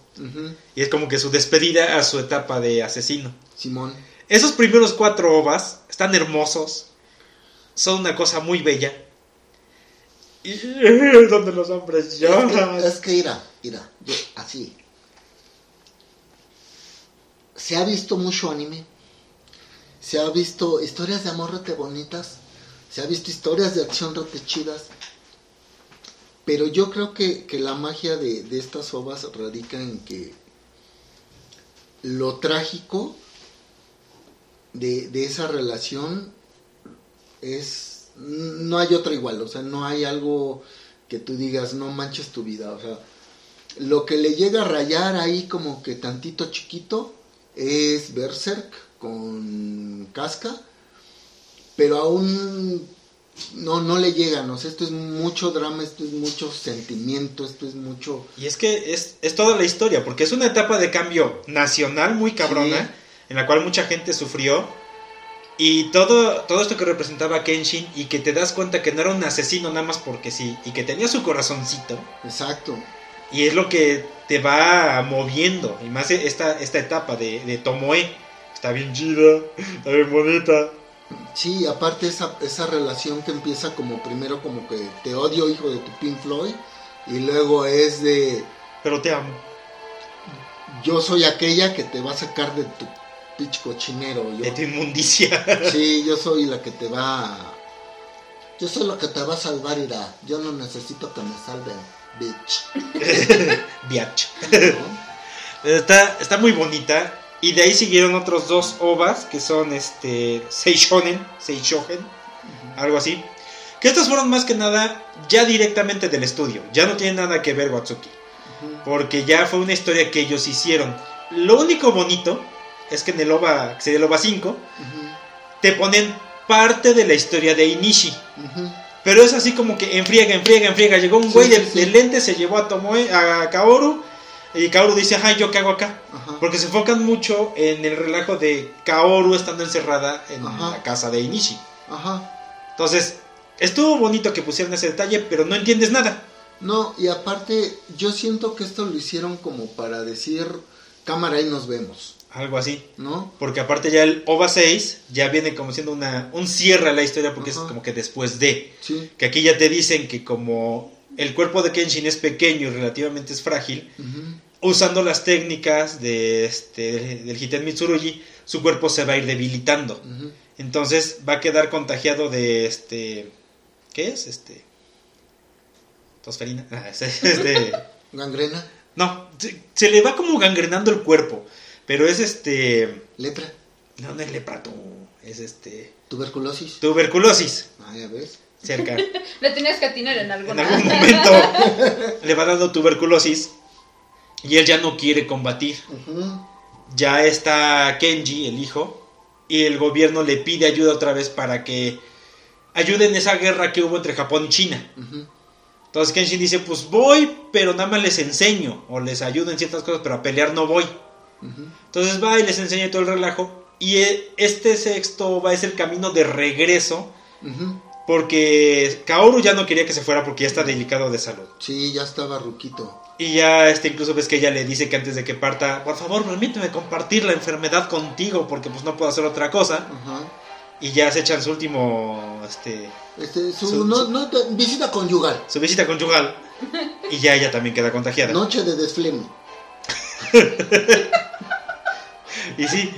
Y es como que su despedida a su etapa de asesino. Simón. Esos primeros cuatro ovas están hermosos. Son una cosa muy bella. Y [LAUGHS] donde los hombres Es lloran. que, es que ira, ira, yo- así. Se ha visto mucho anime, se ha visto historias de amor rete bonitas, se ha visto historias de acción rete chidas, pero yo creo que, que la magia de, de estas ovas radica en que lo trágico de, de esa relación es no hay otra igual, o sea, no hay algo que tú digas, no manches tu vida, o sea, lo que le llega a rayar ahí como que tantito chiquito es Berserk con Casca, pero aún no, no le llegan, o sea, esto es mucho drama, esto es mucho sentimiento, esto es mucho... Y es que es, es toda la historia, porque es una etapa de cambio nacional muy cabrona, Sí. en la cual mucha gente sufrió. Y todo, todo esto que representaba Kenshin, y que te das cuenta que no era un asesino nada más porque sí, y que tenía su corazoncito. Exacto. Y es lo que te va moviendo. Y más esta, esta etapa de, de Tomoe. Está bien chida, está bien bonita. Sí, aparte esa, esa relación que empieza como primero como que te odio hijo de tu Pink Floyd y luego es de Pero te amo. yo soy aquella que te va a sacar de tu pitch cochinero. Yo, De tu inmundicia. [LAUGHS] sí, yo soy la que te va a- Yo soy la que te va a salvar, Ira. Yo no necesito que me salven, bitch. [LAUGHS] Biatch. ¿No? Está, está muy bonita. Y de ahí siguieron otros dos ovas que son este Seishonen, Seishogen, algo así. Que estos fueron más que nada ya directamente del estudio. Ya no tienen nada que ver Watsuki. Porque ya fue una historia que ellos hicieron. Lo único bonito es que en el OVA, que sería el OVA 5, Ujú, te ponen parte de la historia de Inishi. Pero es así como que enfriega, enfriega, enfriega. Llegó un Sí, güey de, sí, sí. de lente, se llevó a Tomoe, a Kaoru. Y Kaoru dice, ay, ¿yo qué hago acá? Ajá. Porque se enfocan mucho en el relajo de Kaoru estando encerrada en Ajá. la casa de Inishi. Ajá. Entonces, estuvo bonito que pusieran ese detalle, pero no entiendes nada. No, y aparte, yo siento que esto lo hicieron como para decir, cámara, ahí nos vemos. Algo así. ¿no? Porque aparte ya el OVA 6 ya viene como siendo una, un cierre a la historia porque Ajá. es como que después de. Sí. Que aquí ya te dicen que como el cuerpo de Kenshin es pequeño y relativamente es frágil, Ujú. Usando las técnicas de este, del Hiten Mitsurugi, su cuerpo se va a ir debilitando. Entonces va a quedar contagiado de este... ¿Qué es? Este... Tosferina. Ah, es- este... [LAUGHS] Gangrena, No, se, se le va como gangrenando el cuerpo. Pero es este... lepra, No, no es lepra, tú, Es este... tuberculosis. Tuberculosis. Ah, ya ves. Cerca. [LAUGHS] Le tenías que atinar en en alguna. algún momento [LAUGHS] le va dando tuberculosis. Y él ya no quiere combatir. Ya está Kenji, el hijo, y el gobierno le pide ayuda otra vez para que ayude en esa guerra que hubo entre Japón y China. Entonces Kenshin dice, pues voy, pero nada más les enseño, o les ayudo en ciertas cosas, pero a pelear no voy. Entonces va y les enseña todo el relajo, y eh, este sexto va a ser el camino de regreso. Porque Kaoru ya no quería que se fuera porque ya está delicado de salud. Sí, ya estaba ruquito. Y ya este incluso ves que ella le dice que antes de que parta, por favor, permíteme compartir la enfermedad contigo porque pues no puedo hacer otra cosa. Ajá. Y ya se echan su último este Este, su, Su- no, su- no, te- visita conyugal. su visita conyugal y ya ella también queda contagiada. Noche de desfleme. [LAUGHS] Y sí.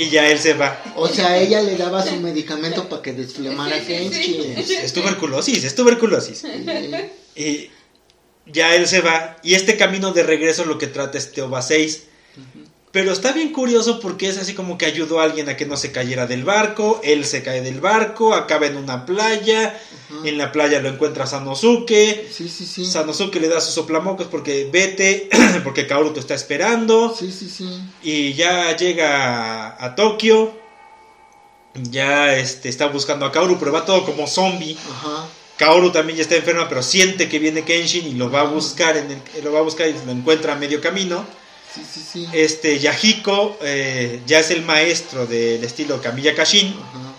Y ya él se va. O sea, ella le daba su medicamento para que desflemara Sí. Es, es tuberculosis, es tuberculosis. Sí. Y ya él se va. Y este camino de regreso es lo que trata este OVA 6. Pero está bien curioso porque es así como que ayudó a alguien a que no se cayera del barco. Él se cae del barco, acaba en una playa. Ajá. En la playa lo encuentra Sanosuke. Sí, sí, sí. Sanosuke le da sus soplamocos porque vete, [CLEARS THROAT] porque Kaoru te está esperando. Sí, sí, sí. Y ya llega a, a Tokio. Ya este, está buscando a Kaoru, pero va todo como zombie. Ajá. Kaoru también ya está enferma, pero siente que viene Kenshin y lo va a buscar, en el- lo va a buscar y lo encuentra a medio camino. Sí, sí, sí. Este Yahiko eh, ya es el maestro del estilo Kamiya Kashin Ajá.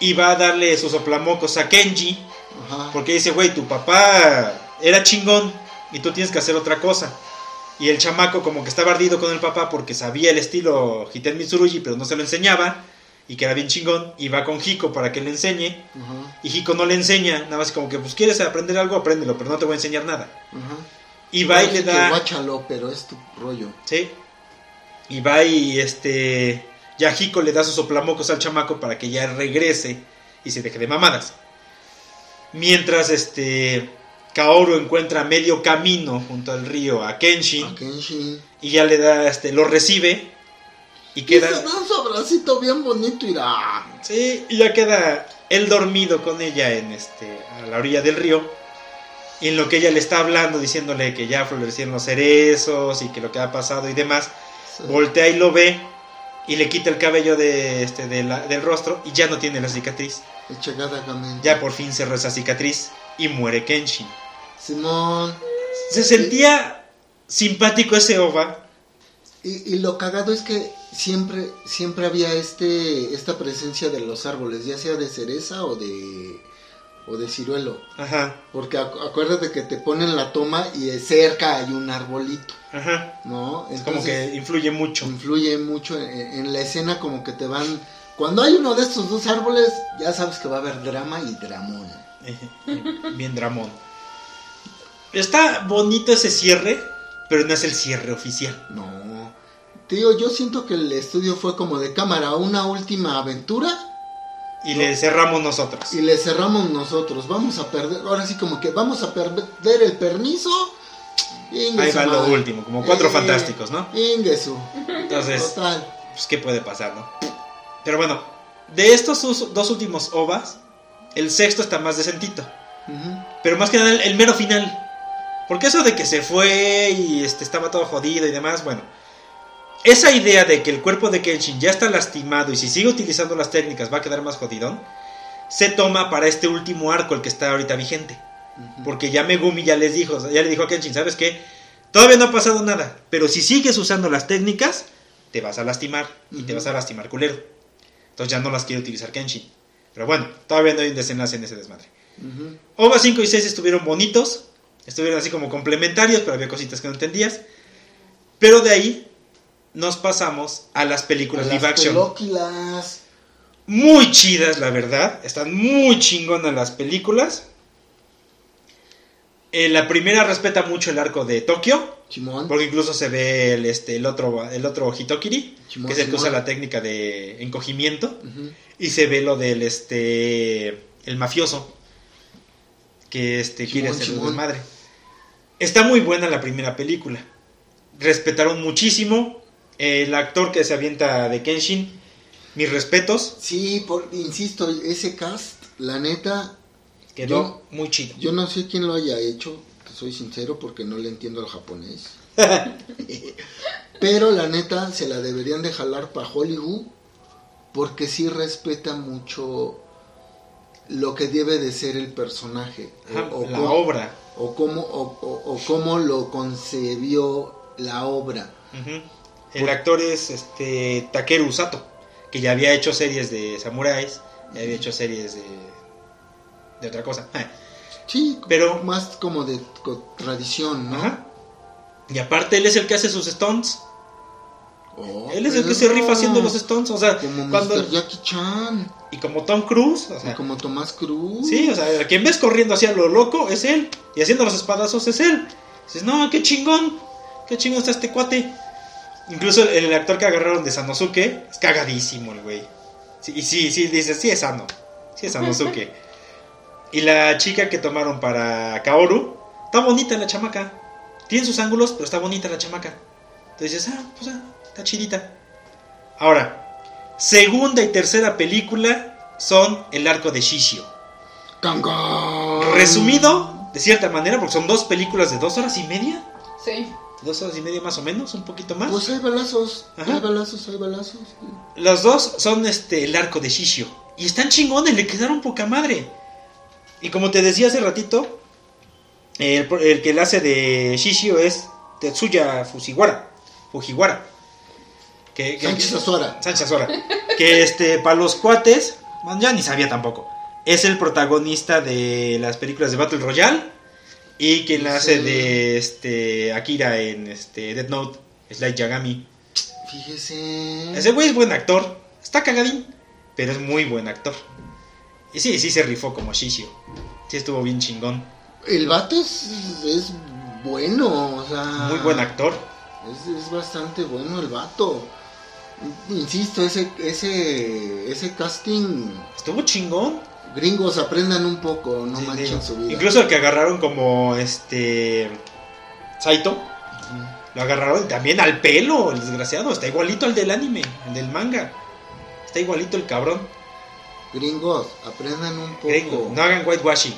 y va a darle sus soplamocos a Kenji Ajá. porque dice, güey, tu papá era chingón y tú tienes que hacer otra cosa. Y el chamaco como que estaba ardido con el papá porque sabía el estilo Hiten Mitsurugi, pero no se lo enseñaba y que era bien chingón. Y va con Hiko para que le enseñe. Ajá. Y Hiko no le enseña, nada más como que pues quieres aprender algo, apréndelo, pero no te voy a enseñar nada. Ajá. Y va y le da... guáchalo, pero es tu rollo. Sí. Y va y este. Ya Hiko le da sus soplamocos al chamaco para que ya regrese y se deje de mamadas. Mientras este. Kaoru encuentra medio camino junto al río a Kenshin A Kenshin. y ya le da este lo recibe y Y queda se da un sobracito bien bonito, irá. sí, y ya queda él dormido con ella en este a la orilla del río y en lo que ella le está hablando diciéndole que ya florecieron los cerezos y que lo que ha pasado y demás Sí. voltea y lo ve y le quita el cabello de este de la- del rostro y ya no tiene la cicatriz. Ya por fin cerró esa cicatriz y muere Kenshin. Simón. Se sentía simpático ese OVA. Y, y lo cagado es que siempre, siempre había este, esta presencia de los árboles, ya sea de cereza o de, o de ciruelo. Ajá, Porque acu- acuérdate que te ponen la toma y cerca hay un arbolito, ajá. ¿no? Es como que influye mucho. influye mucho en, en la escena como que te van... Cuando hay uno de estos dos árboles, ya sabes que va a haber drama y dramón. [LAUGHS] Bien dramón. Está bonito ese cierre, pero no es el cierre oficial. No. Tío, yo siento que el estudio fue como de cámara, una última aventura Y le cerramos nosotros. y le cerramos nosotros. Vamos a perder, ahora sí como que vamos a perder el permiso. Ingue Ahí va lo madre. último, como cuatro Eh, fantásticos, ¿no? ingue su. Entonces, Total. pues qué puede pasar, ¿no? Pero bueno, de estos dos últimos ovas, el sexto está más decentito. Ujú. Pero más que nada el, el mero final. Porque eso de que se fue y este, estaba todo jodido y demás, bueno. Esa idea de que el cuerpo de Kenshin ya está lastimado y si sigue utilizando las técnicas va a quedar más jodidón, se toma para este último arco, el que está ahorita vigente. Porque ya Megumi ya les dijo, ya le dijo a Kenshin, ¿sabes qué? Todavía no ha pasado nada, pero si sigues usando las técnicas, te vas a lastimar y te vas a lastimar culero. Entonces ya no las quiere utilizar Kenshin. Pero bueno, todavía no hay un desenlace en ese desmadre. Ujú. OVA 5 y 6 estuvieron bonitos, estuvieron así como complementarios, pero había cositas que no entendías. Pero de ahí nos pasamos a las películas Las live action. películas. Muy chidas, la verdad. Están muy chingonas las películas. Eh, la primera respeta mucho el arco de Tokio. Chimón. Porque incluso se ve el, este, el otro, el otro Hitokiri, que Simón. usa la técnica de encogimiento. Y se ve lo del este el mafioso que este quiere Simón, hacer desmadre. Está muy buena la primera película. Respetaron muchísimo el actor que se avienta de Kenshin. Mis respetos, Sí, por, insisto, ese cast, la neta, quedó muy chido. yo no sé quién lo haya hecho, soy sincero porque no le entiendo al japonés. [LAUGHS] Pero la neta se la deberían de jalar para Hollywood porque sí respeta mucho lo que debe de ser el personaje. Ajá, o, o la cómo- obra. O cómo, o, o- o cómo lo concebió la obra. Ujú. El actor es este Takeru Sato, que ya había hecho series de samuráis, ya había hecho series de de otra cosa. [LAUGHS] Sí, Pero- más como de co- tradición, ¿no? Ajá. Y aparte él es el que hace sus stunts. Oh, Él es el que se rifa haciendo los stunts, o sea, Como cuando Mr. Jackie Chan, y como Tom Cruise, o y sea, como Tomás Cruz. sí, o sea, quien ves corriendo hacia lo loco es él y haciendo los espadazos es él. Dices, "No, qué chingón. Qué chingón está este cuate." Incluso el, el actor que agarraron de Sanosuke es cagadísimo el güey. Sí, y sí, sí, dices, sí es Sano. Sí es Sanosuke. [LAUGHS] y la chica que tomaron para Kaoru, está bonita la chamaca. Tiene sus ángulos, pero está bonita la chamaca. Entonces dices, ah, pues ah, está chidita. Ahora, segunda y tercera película son el arco de Shishio. Resumido, de cierta manera, porque son dos películas de dos horas y media. Sí. Dos horas y media más o menos, un poquito más. Pues hay balazos, Ajá. hay balazos, hay balazos. Los dos son este el arco de Shishio. Y están chingones, le quedaron poca madre. Y como te decía hace ratito, el, el que le hace de Shishio es Tetsuya Fujiwara. Fujiwara. Que, que- Sánchez Azuara. Sánchez Azora. Que este, para los cuates, bueno, ya ni sabía tampoco. Es el protagonista de las películas de Battle Royale. Y quien la hace de este Akira en este Death Note, Slight Yagami. Fíjese. Ese güey es buen actor. Está cagadín, pero es muy buen actor. Y sí, sí se rifó como Shishio. Sí estuvo bien chingón. El vato es, es bueno, o sea. Muy buen actor. Es, es bastante bueno el vato. Insisto, ese, ese, ese casting, Estuvo chingón. Gringos aprendan un poco, no Sí, manchen digo, su vida. Incluso el que agarraron como este Saito, lo agarraron también al pelo, el desgraciado, está igualito al del anime, al del manga. Está igualito el cabrón. Gringos, aprendan un poco. Gringo, no hagan whitewashing,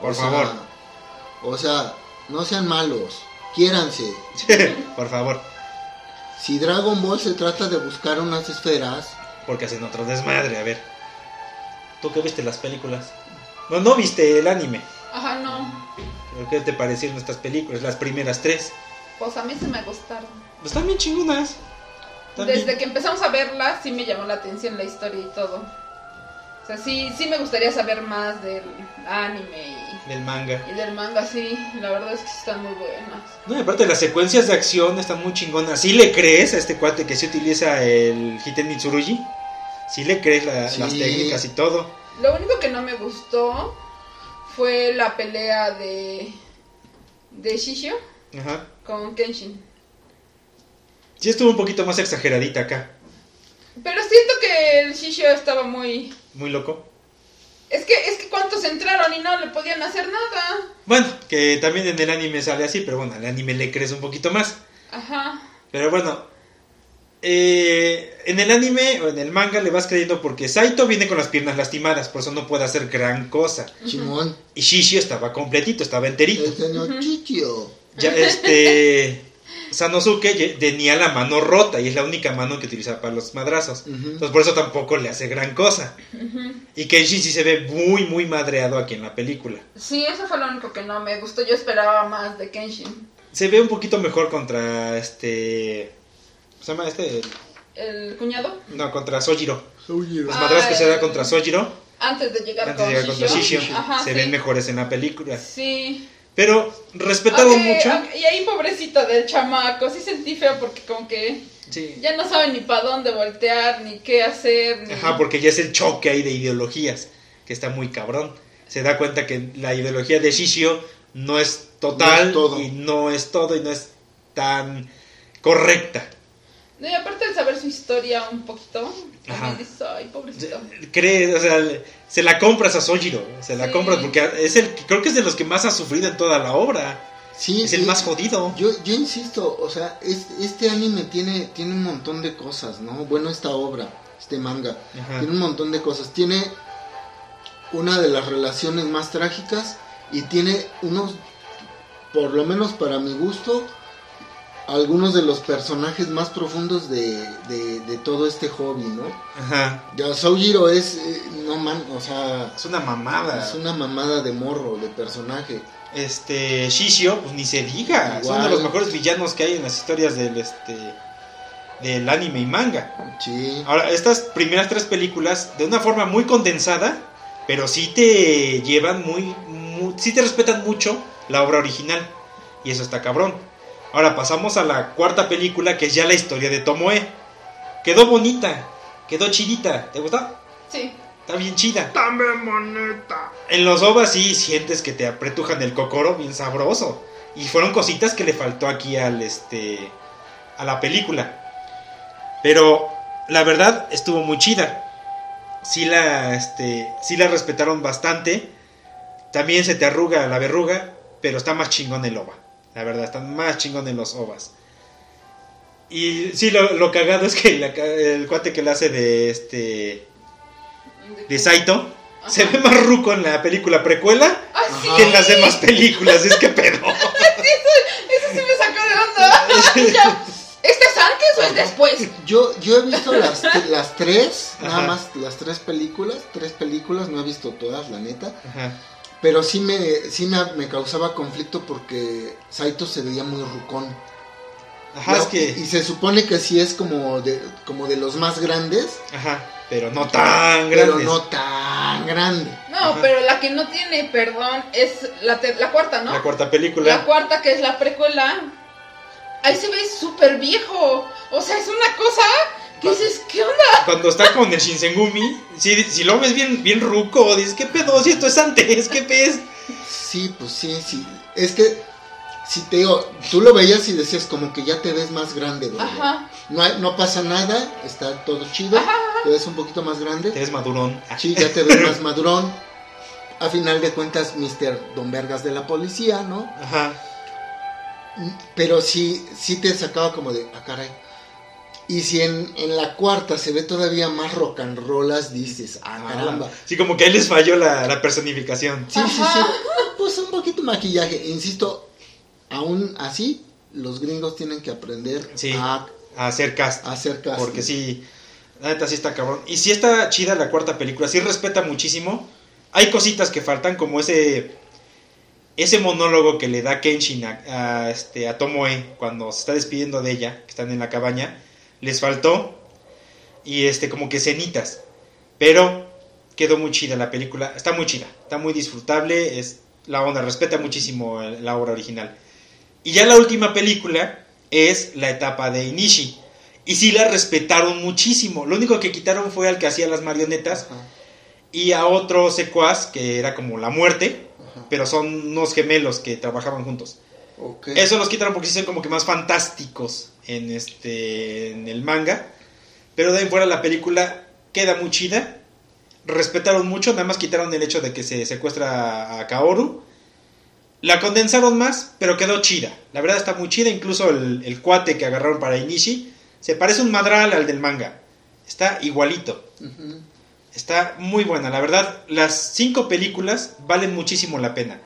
por O sea, favor. O sea, no sean malos, quiéranse. [LAUGHS] por favor, Si Dragon Ball se trata de buscar unas esferas, porque hacen otro desmadre, a ver. ¿Tú qué viste las películas? No, no viste el anime. Ajá, no. ¿Pero ¿Qué te parecieron estas películas? Las primeras tres. Pues a mí se me gustaron. Pues están bien chingonas. Están Desde que empezamos a verla, sí me llamó la atención la historia y todo. O sea, sí, sí me gustaría saber más del anime Del manga. y, y del manga, sí. La verdad es que están muy buenas. No, y aparte las secuencias de acción están muy chingonas. ¿Sí le crees a este cuate que se utiliza el Hiten Mitsurugi? ¿Sí le crees la- Sí. las técnicas y todo? Lo único que no me gustó fue la pelea de, de Shishio Ajá. con Kenshin. Sí estuvo un poquito más exageradita acá. Pero siento que el Shishio estaba muy... Muy loco. Es que, es que cuántos entraron y no le podían hacer nada. Bueno, que también en el anime sale así, pero bueno, al anime le crees un poquito más. Ajá. Pero bueno, eh, en el anime o en el manga le vas creyendo porque Saito viene con las piernas lastimadas, por eso no puede hacer gran cosa. Chimón, Y Shishio estaba completito, estaba enterito. Ya este Sanosuke tenía la mano rota y es la única mano que utiliza para los madrazos. Entonces por eso tampoco le hace gran cosa. Y Kenshin sí se ve muy muy madreado aquí en la película. Sí, eso fue lo único que no me gustó. Yo esperaba más de Kenshin. Se ve un poquito mejor contra este ¿cómo se llama este? El cuñado. No, contra Sojiro. Los Ah, madrazos que se da contra Sojiro Antes de llegar antes de con llegar contra Shishio. Ajá, se sí. ven mejores en la película. Sí. Pero respetado mucho. y ahí pobrecito del chamaco, sí sentí feo porque como que Sí. Ya no saben ni para dónde voltear, ni qué hacer. Ni... Ajá, porque ya es el choque ahí de ideologías, que está muy cabrón. Se da cuenta que la ideología de Shishio no es total No es todo. y no es todo y no es tan correcta. No, y aparte de saber su historia un poquito, también dices, ay, pobrecito. Cree, o sea, se la compras a Sojiro, se la Sí. compras porque es el creo que es de los que más ha sufrido en toda la obra. Sí, Es el más jodido. Yo, yo insisto, o sea, es- este anime tiene, tiene un montón de cosas, ¿no? Bueno, esta obra, este manga, Ajá. tiene un montón de cosas. Tiene una de las relaciones más trágicas y tiene unos, por lo menos para mi gusto, algunos de los personajes más profundos de, de, de todo este hobby, ¿no? Ajá. Ya Soujiro es, eh, no man, o sea, Es una mamada. es una mamada de morro, de personaje. Este Shishio, pues ni se diga, son de Igual. los mejores villanos que hay en las historias del este del anime y manga. Sí. Ahora, estas primeras tres películas, de una forma muy condensada, pero sí te llevan muy, muy sí te respetan mucho la obra original. Y eso está cabrón. Ahora pasamos a la cuarta película, que es ya la historia de Tomoe. Quedó bonita, quedó chidita. ¿Te gustó? Sí. Está bien chida. También moneta. En los ovas sí sientes que te apretujan el cocoro bien sabroso. Y fueron cositas que le faltó aquí al este a la película. Pero la verdad estuvo muy chida. Sí la este sí la respetaron bastante. También se te arruga la verruga, pero está más chingón el ova. La verdad, están más chingón en los ovas. Y sí, lo, lo cagado es que la el cuate que le hace de este de Saito Ajá. se ve más ruco en la película precuela sí. que en las demás películas. Es que pedo. [LAUGHS] Eso sí me sacó de onda. [LAUGHS] Ya. ¿Este es antes o es después? Yo, yo he visto las, [LAUGHS] las tres, nada más las tres películas, tres películas, no he visto todas, la neta. Ajá. Pero sí me, sí me, me causaba conflicto porque Saito se veía muy rucón. Ajá, No, es que. y, se supone que sí es como de, como de los más grandes, Ajá, pero no tan pero grandes. no tan grande. No, Ajá. pero la que no tiene perdón es la, te- la cuarta, ¿no? La cuarta La película. cuarta, que es la precuela. Ahí se ve súper viejo. O sea, es una cosa que dices, ¿qué onda? Cuando está con el Shinsengumi, si, si lo ves bien, bien ruco, dices, ¿qué pedo? Si esto es antes, ¿qué pez? Sí, pues sí, sí. Es que, si te digo, tú lo veías y decías como que ya te ves más grande. Ajá. No, hay- no pasa nada, está todo chido, te ves un poquito más grande. Te ves madurón. Sí, ya te ves más madurón. A final de cuentas, Mr. Don Vergas de la policía, ¿no? Ajá. Pero sí, sí te sacaba como de, ah, caray. Y si en, en la cuarta se ve todavía más rock and rollas, dices, ah, caramba. Sí, como que ahí les falló la, la personificación. Sí, sí, sí. Pues un poquito maquillaje. Insisto, aún así, los gringos tienen que aprender Sí. a, A hacer cast. a hacer casting. Porque sí, la neta sí está cabrón. Y sí está chida la cuarta película, sí respeta muchísimo. Hay cositas que faltan, como ese ese monólogo que le da Kenshin a, a, este, a Tomoe cuando se está despidiendo de ella, que están en la cabaña, les faltó. Y este, como que cenitas. Pero quedó muy chida la película, está muy chida, está muy disfrutable, es la onda, respeta muchísimo la obra original. Y ya la última película es la etapa de Inishi. Y sí la respetaron muchísimo. Lo único que quitaron fue al que hacía las marionetas Ajá, y a otro secuaz que era como la muerte, ajá. pero son unos gemelos que trabajaban juntos. Eso los quitaron porque sí son como que más fantásticos en este en el manga. Pero de ahí fuera la película queda muy chida. Respetaron mucho, nada más quitaron el hecho de que se secuestra a Kaoru. La condensaron más, pero quedó chida. La verdad está muy chida. Incluso el, el cuate que agarraron para Inishi se parece un madral al del manga. Está igualito. Está muy buena, la verdad. Las cinco películas valen muchísimo la pena.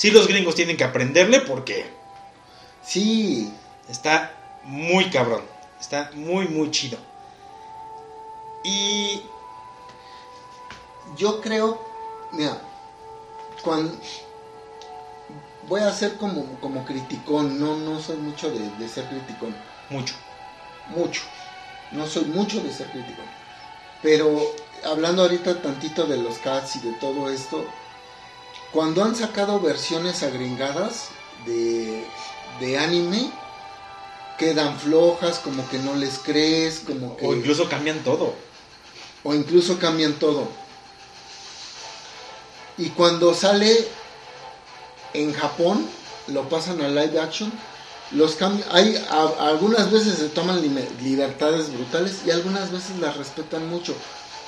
Sí, los gringos tienen que aprenderle porque Sí, está muy cabrón. Está muy, muy chido. Y. yo creo, mira, cuando voy a ser como, como criticón, no, no soy mucho de, de ser criticón, Mucho. mucho, no soy mucho de ser criticón, pero hablando ahorita tantito de los cats y de todo esto, cuando han sacado versiones agringadas de, de anime, quedan flojas, como que no les crees, como que... O incluso cambian todo. o incluso cambian todo. Y cuando sale en Japón, lo pasan a live action, los cambios, hay a- algunas veces se toman libertades brutales y algunas veces las respetan mucho.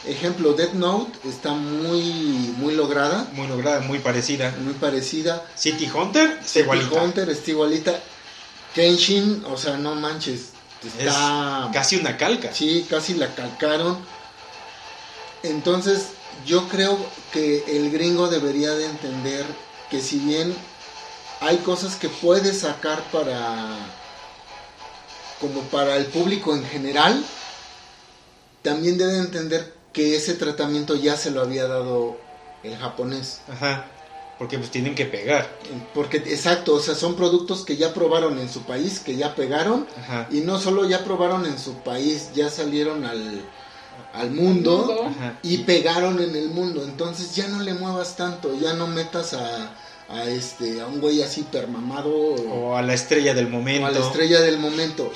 Ejemplo, Death Note está muy muy lograda, Muy lograda, muy parecida. muy parecida. City Hunter está igualita. Hunter está igualita. Kenshin, o sea, no manches, Es está casi una calca. Sí, casi la calcaron. Entonces, yo creo que el gringo debería de entender que si bien hay cosas que puede sacar para como para el público en general, también debe entender que ese tratamiento ya se lo había dado el japonés. Ajá. Porque pues tienen que pegar. Porque exacto, o sea, son productos que ya probaron en su país, que ya pegaron Ajá. y no solo ya probaron en su país, ya salieron al, al mundo, Mundo. Ajá. y pegaron en el mundo. Entonces ya no le muevas tanto, ya no metas a, a este a un güey así permamado o, O a la estrella del o momento. a la estrella del momento.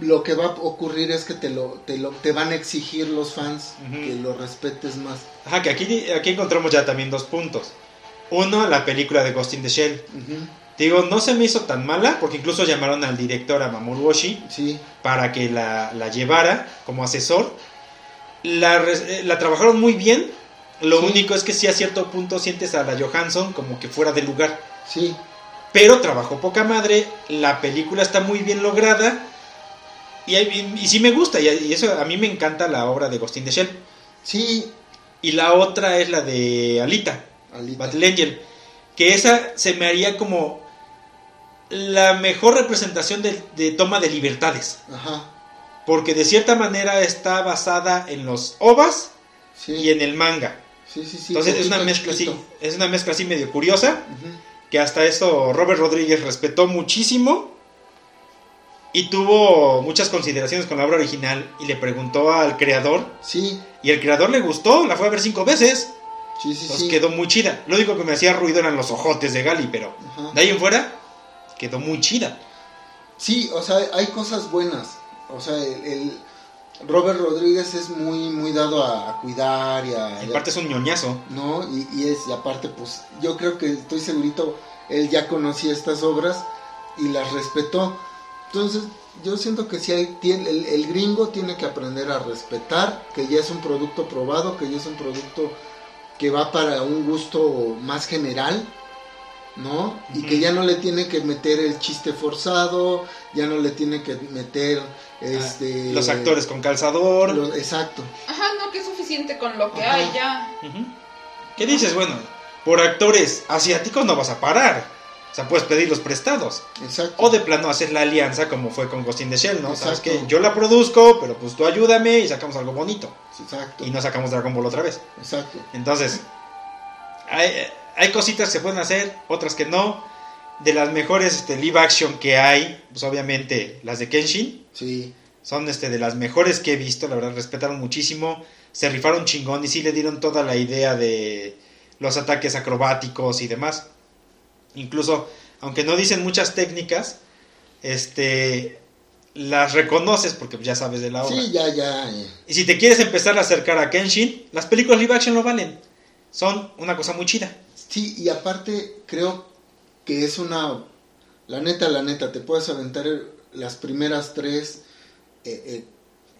Lo que va a ocurrir es que te lo, te lo te van a exigir los fans que lo respetes más. Ajá, que aquí, aquí encontramos ya también dos puntos. Uno, la película de Ghost in the Shell. Digo, no se me hizo tan mala porque incluso llamaron al director, a Mamoru Oshii, Sí, para que la, la llevara como asesor. La, eh, la trabajaron muy bien. Lo Sí. único es que sí a cierto punto sientes a la Johansson como que fuera de lugar. sí, Pero trabajó poca madre. La película está muy bien lograda. Y, y, y sí me gusta. Y, y eso a mí me encanta la obra de Ghost in the Shell. sí, Y la otra es la de Alita. Alita. Battle Angel. Que esa se me haría como la mejor representación de, de toma de libertades. Ajá, Porque de cierta manera está basada en los ovas sí, y en el manga. sí, sí, sí, Entonces es una mezcla así, es una mezcla así medio curiosa. Que hasta eso Robert Rodríguez respetó muchísimo. Y tuvo muchas consideraciones con la obra original. Y le preguntó al creador. Sí, Y el creador le gustó, la fue a ver cinco veces. sí, sí, Entonces sí. quedó muy chida. Lo único que me hacía ruido eran los ojotes de Gali, pero Ajá. de ahí en fuera quedó muy chida. Sí, o sea, hay cosas buenas. O sea, el, el Robert Rodríguez es muy muy dado a, a cuidar y a... En parte es un ñoñazo. ¿no? Y, y es, y aparte, pues, yo creo que estoy segurito, él ya conocía estas obras y las respetó. Entonces, yo siento que si hay, tiene, el, el gringo tiene que aprender a respetar, que ya es un producto probado, que ya es un producto que va para un gusto más general, ¿no? Y que ya no le tiene que meter el chiste forzado, ya no le tiene que meter este Ah, Los actores con calzador. lo- exacto. Ajá, no, que es suficiente con lo que Ajá. hay ya. ¿Qué dices? Bueno, por actores asiáticos no vas a parar. O sea, puedes pedir los prestados. Exacto. O de plano hacer la alianza como fue con Ghost in the Shell, ¿no? Sabes que yo la produzco, pero pues tú ayúdame y sacamos algo bonito. Exacto. Y no sacamos Dragon Ball otra vez. Exacto. Entonces, hay, hay cositas que se pueden hacer, otras que no. De las mejores este, live action que hay, pues obviamente las de Kenshin. Sí. Son este, de las mejores que he visto, la verdad, respetaron muchísimo. Se rifaron chingón y sí le dieron toda la idea de los ataques acrobáticos y demás. Incluso, aunque no dicen muchas técnicas, este las reconoces porque ya sabes de la obra. Sí, ya, ya. eh. Y si te quieres empezar a acercar a Kenshin, las películas live action lo valen. Son una cosa muy chida. Sí, y aparte creo que es una... La neta, la neta, te puedes aventar las primeras tres... eh, eh,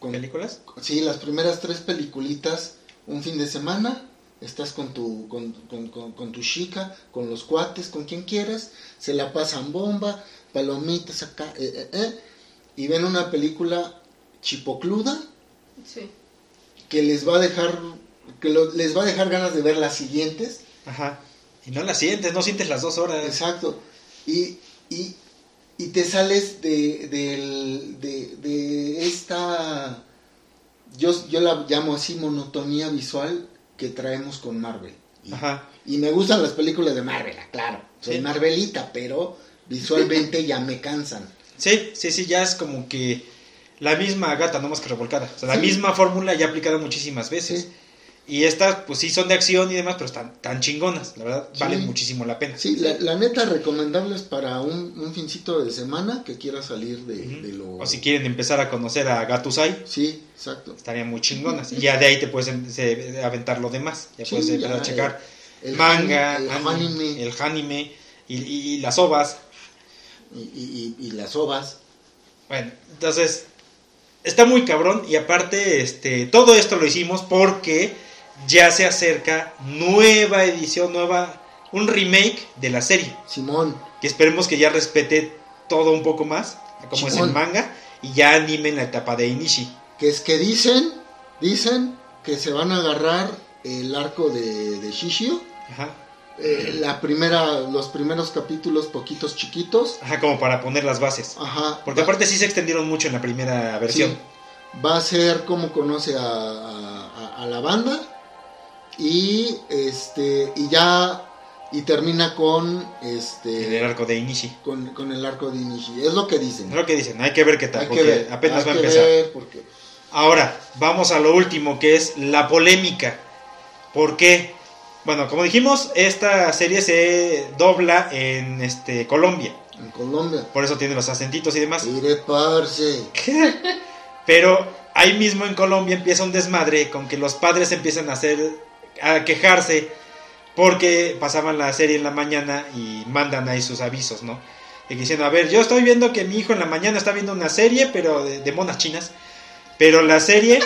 con- ¿Películas? Sí, las primeras tres peliculitas un fin de semana. Estás con tu, con, con- con- con tu chica, con los cuates, con quien quieras. Se la pasan bomba, palomitas acá, eh, eh, eh, y ven una película chipocluda Sí. que les va a dejar que lo- les va a dejar ganas de ver las siguientes. Ajá. Y no la sientes, no sientes las dos horas. Exacto. Y, y, y te sales de, del- de, de esta, yo, yo la llamo así, monotonía visual que traemos con Marvel. Y, Ajá. y me gustan las películas de Marvel, claro. Soy Sí. Marvelita, pero visualmente ya me cansan. Sí, sí, sí, ya es como que la misma gata, no más que revolcada. O sea, la Sí. misma fórmula ya aplicada muchísimas veces. Sí. Y estas, pues sí, son de acción y demás, pero están tan chingonas, la verdad, Sí. valen muchísimo la pena. Sí, la, la neta recomendables para un, un fincito de semana que quiera salir de, lo... O si quieren empezar a conocer a Gatusai, Sí, exacto. estarían muy chingonas. Y ya de ahí te puedes em- se- aventar lo demás. Ya Sí, puedes empezar a checar el manga, el anime, el anime y, y- y las ovas. Y, y- y- y las ovas. Bueno, entonces está muy cabrón y aparte este todo esto lo hicimos porque ya se acerca nueva edición, nueva un remake de la serie, Simón, que esperemos que ya respete todo un poco más, como es el manga y ya animen la etapa de Inishi. que es que dicen, dicen que se van a agarrar el arco de, de Shishio. Ajá. eh, la primera, los primeros capítulos poquitos chiquitos. Ajá, como para poner las bases. Ajá. Porque aparte sí se extendieron mucho en la primera versión. Sí, va a ser como conoce a, a- a- a la banda y este y ya y termina con En el este arco de Inishi. con, con el arco de Inishi es lo que dicen Es lo que dicen, hay que ver qué tal, hay que ver apenas hay va a empezar. ver porque Ahora, vamos a lo último, que es la polémica. ¿Por qué? Bueno, como dijimos, esta serie se dobla en este Colombia. en Colombia Por eso tiene los acentitos y demás. mire parce [LAUGHS] Pero ahí mismo en Colombia empieza un desmadre con que los padres empiezan a hacer a quejarse porque pasaban la serie en la mañana y mandan ahí sus avisos, ¿no? Diciendo, a ver, yo estoy viendo que mi hijo en la mañana está viendo una serie, pero de, de monas chinas, pero la serie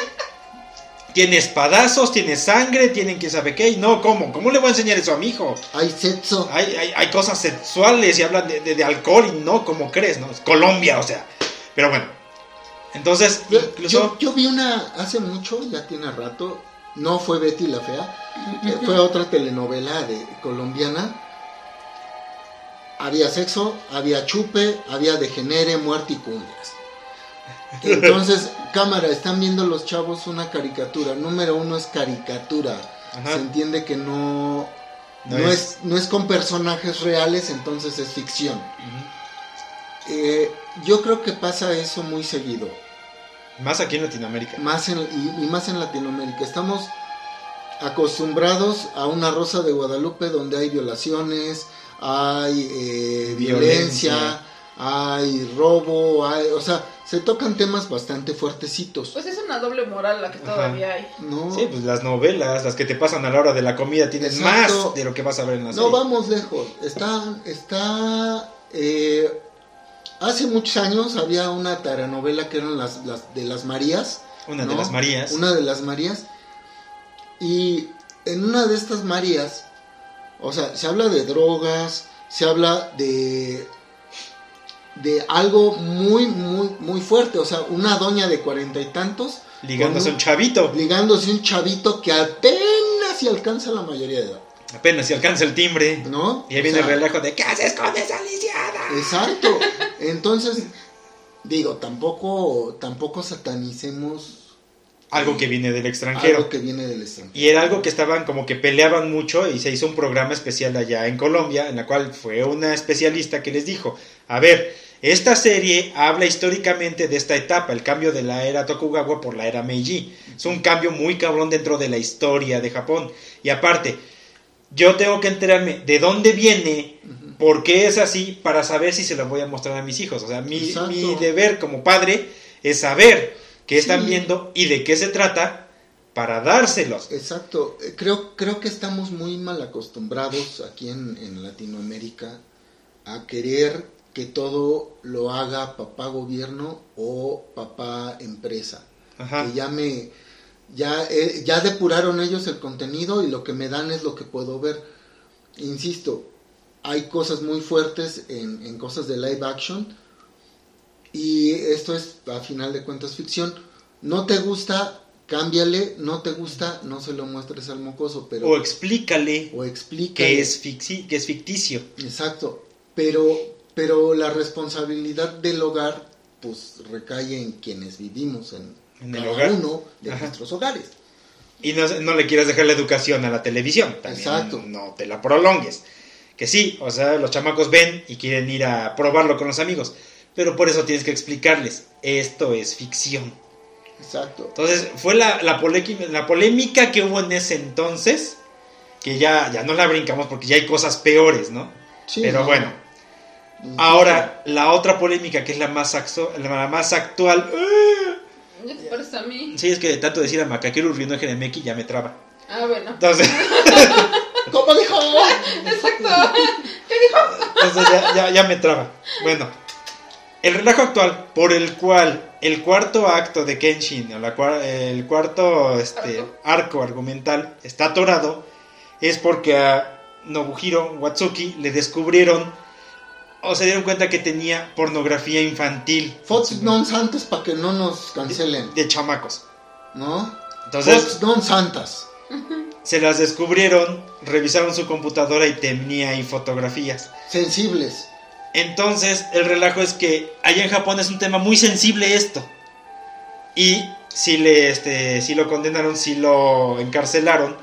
tiene espadazos, tiene sangre, tienen quién sabe qué, y no, ¿cómo? ¿Cómo le voy a enseñar eso a mi hijo? hay sexo Hay, hay, hay cosas sexuales y hablan de, de- de alcohol y no, como crees, ¿no? Es Colombia, o sea. Pero bueno. Entonces, yo, yo vi una hace mucho ya tiene rato no fue Betty la fea eh, fue otra telenovela de colombiana había sexo, había chupe, había degenere, muerte y cumbias. Entonces, [LAUGHS] cámara, están viendo los chavos una caricatura. Número uno es caricatura. Ajá. Se entiende que no, No no, es- es, no es con personajes reales, entonces es ficción. Eh, yo creo que pasa eso muy seguido. Más aquí en Latinoamérica. Más en, y, y más en Latinoamérica. Estamos acostumbrados a una rosa de Guadalupe donde hay violaciones, hay eh, Violencia. violencia, hay robo, hay, o sea, se tocan temas bastante fuertecitos. Pues es una doble moral la que Ajá. todavía hay. No, Sí, pues las novelas, las que te pasan a la hora de la comida, tienen Exacto. más de lo que vas a ver en la no serie. vamos lejos. Está, está, eh, hace muchos años había una telenovela que eran las, las de las Marías. Una de las Marías. Una de las Marías. Y en una de estas Marías, o sea, se habla de drogas, se habla de de algo muy, muy, muy fuerte. O sea, una doña de cuarenta y tantos Ligándose a con un chavito. ligándose un chavito que apenas si alcanza la mayoría de edad. Apenas si alcanza el timbre. ¿No? Y ahí O viene sea, el relajo de ¿qué haces con esa lisiada? Exacto. [LAUGHS] Entonces, digo, tampoco, tampoco satanicemos Algo que viene del extranjero. algo que viene del extranjero. Y era algo que estaban como que peleaban mucho y se hizo un programa especial allá en Colombia en la cual fue una especialista que les dijo, a ver, esta serie habla históricamente de esta etapa, el cambio de la era Tokugawa por la era Meiji. Es un cambio muy cabrón dentro de la historia de Japón. Y aparte, yo tengo que enterarme de dónde viene, Ujú. por qué es así, para saber si se lo voy a mostrar a mis hijos. O sea, mi, deber como padre es saber qué están Sí. viendo y de qué se trata para dárselos. Exacto, Eh, creo, creo que estamos muy mal acostumbrados aquí en, en Latinoamérica a querer que todo lo haga papá gobierno o papá empresa. Ajá. Que ya me, ya, eh, ya depuraron ellos el contenido y lo que me dan es lo que puedo ver. Insisto, hay cosas muy fuertes en, en cosas de live action y esto es a final de cuentas ficción. No te gusta, cámbiale, no te gusta, no se lo muestres al mocoso, pero O explícale o explica que es, ficti- que es ficticio. Exacto, pero pero la responsabilidad del hogar pues recae en quienes vivimos en, En el hogar. uno de Ajá. nuestros hogares. Y no, no le quieras dejar la educación a la televisión. También Exacto. No te la prolongues. Que sí, o sea, los chamacos ven y quieren ir a probarlo con los amigos. Pero por eso tienes que explicarles, esto es ficción. Exacto. Entonces, fue la, la, polémica, la polémica que hubo en ese entonces, que ya, ya no la brincamos porque ya hay cosas peores, ¿no? Sí, Pero no. bueno, ahora la otra polémica que es la más, la más actual. ¡ah! ¿Ya te parece a mí? Sí, es que de tanto decir a Macaquero riendo en Meki ya me traba. Ah, bueno. Entonces, [LAUGHS] ¿Cómo dijo? Exacto. entonces ya, ya- ya me traba. Bueno, el relajo actual por el cual el cuarto acto de Kenshin, o la cua- el cuarto este, Arco. arco argumental está atorado, es porque a Nobuhiro Watsuki le descubrieron o se dieron cuenta que tenía pornografía infantil Fox non santas para que no nos cancelen, de chamacos. ¿no? Entonces Fox non santas. se las descubrieron, revisaron su computadora y tenía ahí fotografías. Sensibles. Entonces, el relajo es que allá en Japón es un tema muy sensible esto. Y si le este si lo condenaron, si lo encarcelaron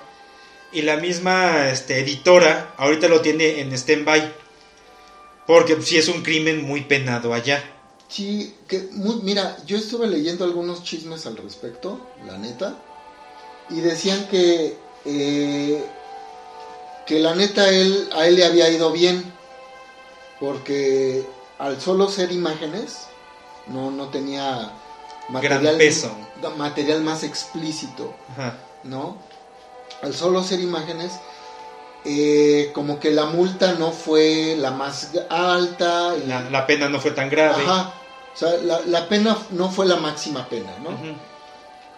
y la misma este, editora ahorita lo tiene en stand-by. Porque sí es un crimen muy penado allá. Sí, que muy- mira, yo estuve leyendo algunos chismes al respecto, la neta, y decían que eh, que la neta él a él le había ido bien, porque al solo ser imágenes no no tenía Gran peso. material más explícito, Ajá. ¿no? Al solo ser imágenes, eh, como que la multa no fue la más alta, y- La, la pena no fue tan grave. Ajá. O sea, la, la pena no fue la máxima pena, ¿no?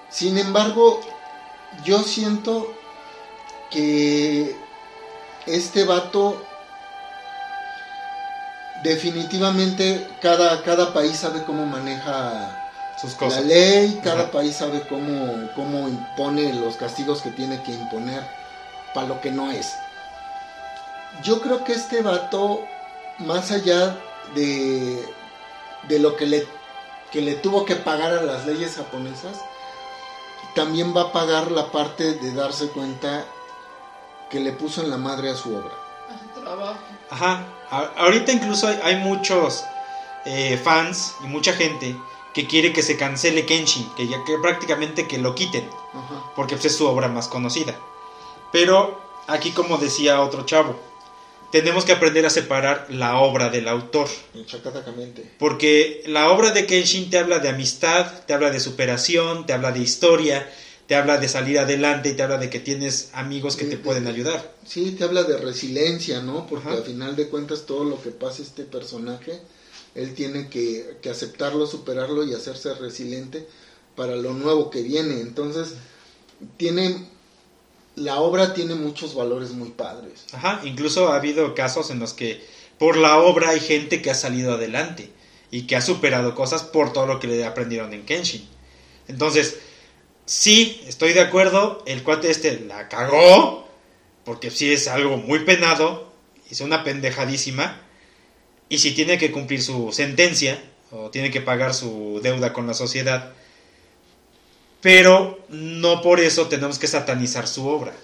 Sin embargo, yo siento que este vato definitivamente cada, cada país sabe cómo maneja Sus la cosas. ley, cada país sabe cómo, cómo impone los castigos que tiene que imponer para lo que no es. Yo creo que este vato, más allá de, de lo que le, que le tuvo que pagar a las leyes japonesas, también va a pagar la parte de darse cuenta que le puso en la madre a su obra. Ajá. Ahorita incluso hay, hay muchos eh, fans y mucha gente que quiere que se cancele Kenshin, que ya que prácticamente que lo quiten, Ajá. porque pues, es su obra más conocida. Pero aquí como decía otro chavo, tenemos que aprender a separar la obra del autor, Chacatacamente. porque la obra de Kenshin te habla de amistad, te habla de superación, te habla de historia, te habla de salir adelante y te habla de que tienes amigos que te pueden ayudar. Sí, te habla de resiliencia, ¿no? Porque Ajá. al final de cuentas todo lo que pasa este personaje, él tiene que, que aceptarlo, superarlo y hacerse resiliente para lo nuevo que viene. Entonces, tiene, la obra tiene muchos valores muy padres. Ajá, incluso ha habido casos en los que por la obra hay gente que ha salido adelante y que ha superado cosas por todo lo que le aprendieron en Kenshin. Entonces, sí, estoy de acuerdo, el cuate este la cagó, porque sí es algo muy penado, hizo una pendejadísima, y si tiene que cumplir su sentencia, o tiene que pagar su deuda con la sociedad, pero no por eso tenemos que satanizar su obra.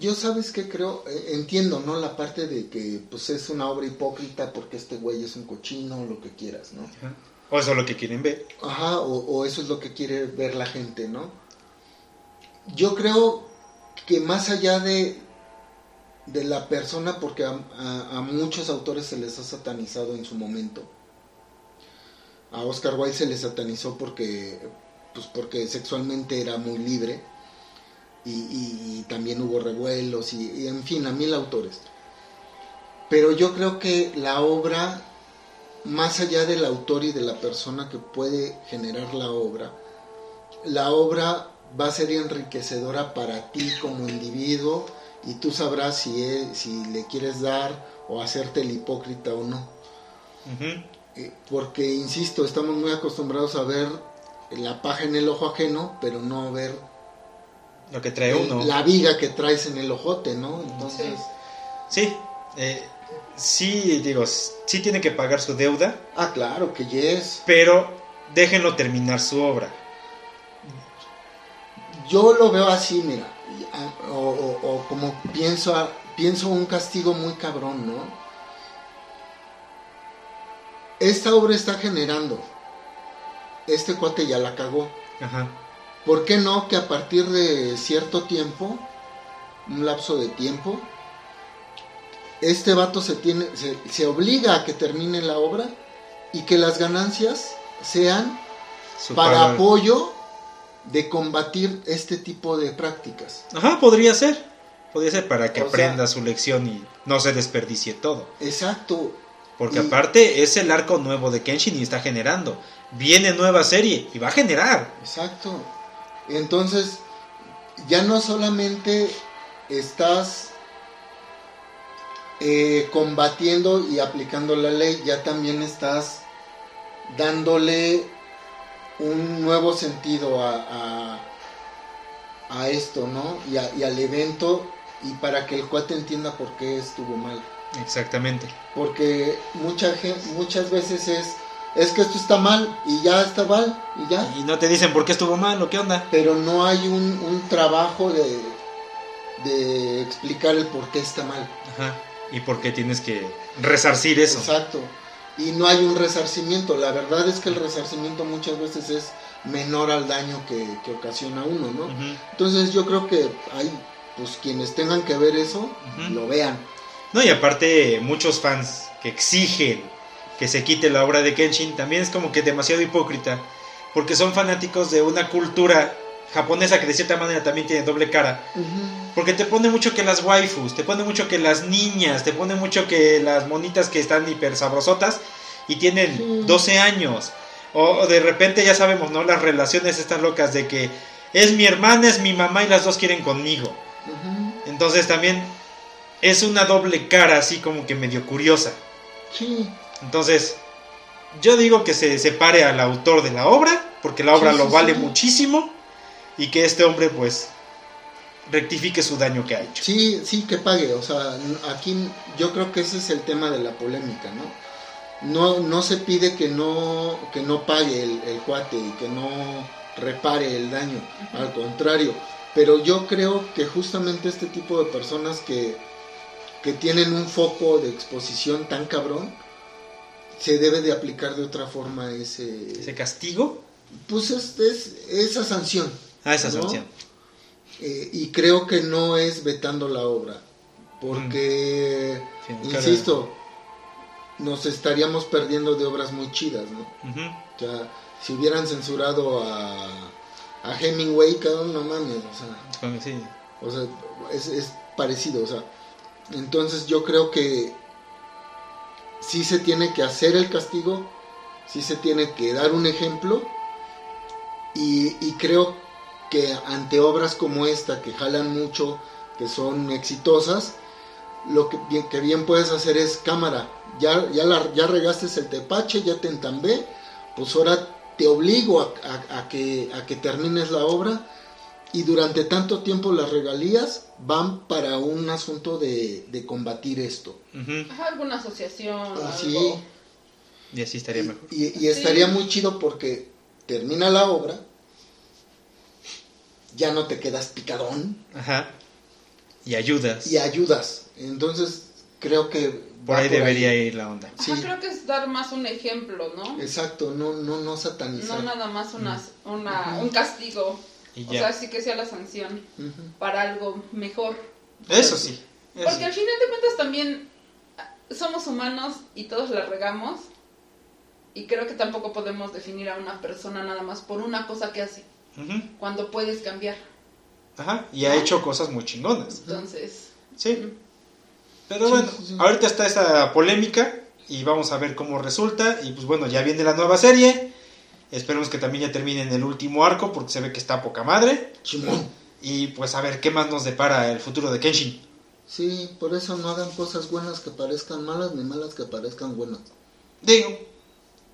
Yo sabes que creo, Eh, entiendo, ¿no? La parte de que pues es una obra hipócrita porque este güey es un cochino, lo que quieras, ¿no? Ajá. O eso es lo que quieren ver. Ajá, o, o eso es lo que quiere ver la gente, ¿no? Yo creo que más allá de, de la persona, porque a, a- a muchos autores se les ha satanizado en su momento. A Oscar Wilde se le satanizó porque, pues porque sexualmente era muy libre y, y- y también hubo revuelos y, y en fin, a mil autores. Pero yo creo que la obra más allá del autor y de la persona que puede generar la obra, la obra va a ser enriquecedora para ti como individuo y tú sabrás si, es- si le quieres dar o hacerte el hipócrita o no. Ujú. Eh, Porque, insisto, estamos muy acostumbrados a ver la paja en el ojo ajeno, pero no ver Lo que trae el- uno. la viga que traes en el ojote, ¿no? Entonces, Sí, eh, sí, digo, sí tiene que pagar su deuda, ah, claro que yes. pero déjenlo terminar su obra. Yo lo veo así, mira, ah, o, o- o como pienso, a- pienso un castigo muy cabrón, ¿no? Esta obra está generando, este cuate ya la cagó, Ajá. ¿Por qué no que a partir de cierto tiempo, un lapso de tiempo, este vato se tiene, se, se obliga a que termine la obra y que las ganancias sean para apoyo de combatir este tipo de prácticas. Ajá, podría ser. Podría ser para que O sea- aprenda su lección y no se desperdicie todo. Exacto. Porque Y- aparte es el arco nuevo de Kenshin y está generando. Viene nueva serie y va a generar. Exacto. Entonces, ya no solamente estás eh, combatiendo y aplicando la ley, ya también estás dándole un nuevo sentido a, a, a esto, ¿no? Y, a- y al evento, y para que el cuate entienda por qué estuvo mal. Exactamente. Porque mucha muchas veces es, es que esto está mal y ya está mal y ya. Y no te dicen por qué estuvo mal o qué onda. pero no hay un, un trabajo de, de explicar el por qué está mal. Ajá. Y por qué tienes que resarcir eso. Exacto. Y no hay un resarcimiento. La verdad es que el resarcimiento muchas veces es menor al daño que, que ocasiona uno, ¿no? Entonces yo creo que hay, pues quienes tengan que ver eso, lo vean. No, y aparte muchos fans que exigen que se quite la obra de Kenshin también es como que demasiado hipócrita, porque son fanáticos de una cultura japonesa que de cierta manera también tiene doble cara, porque te pone mucho que las waifus, te pone mucho que las niñas, te pone mucho que las monitas que están hiper sabrosotas y tienen Sí. 12 años, o, o de repente ya sabemos, ¿no? Las relaciones estas locas de que es mi hermana, es mi mamá y las dos quieren conmigo. Entonces también es una doble cara así como que medio curiosa. Sí, Entonces, yo digo que se separe al autor de la obra, porque la obra Sí, lo sí, vale sí. muchísimo, y que este hombre pues rectifique su daño que ha hecho. sí, sí que pague. O sea, aquí yo creo que ese es el tema de la polémica, ¿no? No, no se pide que no, que no pague el, el cuate y que no repare el daño. Al contrario, pero yo creo que justamente este tipo de personas que, que tienen un foco de exposición tan cabrón, se debe de aplicar de otra forma ese... ¿Ese castigo? Pues es, es- esa sanción. Ah, esa ¿no? sanción. Eh, y creo que no es vetando la obra, porque, Sí, insisto, nos estaríamos perdiendo de obras muy chidas, ¿no? O sea, si hubieran censurado a, a Hemingway, cabrón, no mames, o sea, sí. o sea, es, es parecido, o sea. Entonces yo creo que sí se tiene que hacer el castigo, sí se tiene que dar un ejemplo, y, creo que ante obras como esta, que jalan mucho, que son exitosas, lo que bien, puedes hacer es cámara, ya, ya, ya regaste el tepache, ya te entambé, pues ahora te obligo a que, a que termines la obra y durante tanto tiempo las regalías van para un asunto de, de combatir esto. Ajá, alguna asociación. Así, algo. Y así estaría y, mejor. y- y estaría Sí. muy chido porque termina la obra, ya no te quedas picadón Ajá. Y ayudas. y ayudas. Entonces creo que Por ahí debería ir la onda. Sí. Ajá, creo que es dar más un ejemplo, ¿no? Exacto, no, no, no satanizar. No nada más una, una, un castigo. Y O ya. sea, sí que sea la sanción Ujú. para algo mejor. Eso sí. eso Porque sí. al final de cuentas también ah, somos humanos y todos la regamos. Y creo que tampoco podemos definir a una persona nada más por una cosa que hace, Ujú. cuando puedes cambiar. Ajá. Y ha hecho cosas muy chingonas. Entonces, Sí. Pero Sí, bueno, sí, sí. ahorita está esa polémica y vamos a ver cómo resulta. Y pues bueno, ya viene la nueva serie. Esperemos que también ya termine en el último arco porque se ve que está poca madre. Chimón. Y pues a ver qué más nos depara el futuro de Kenshin. Sí, por eso no hagan cosas buenas que parezcan malas ni malas que parezcan buenas. Digo,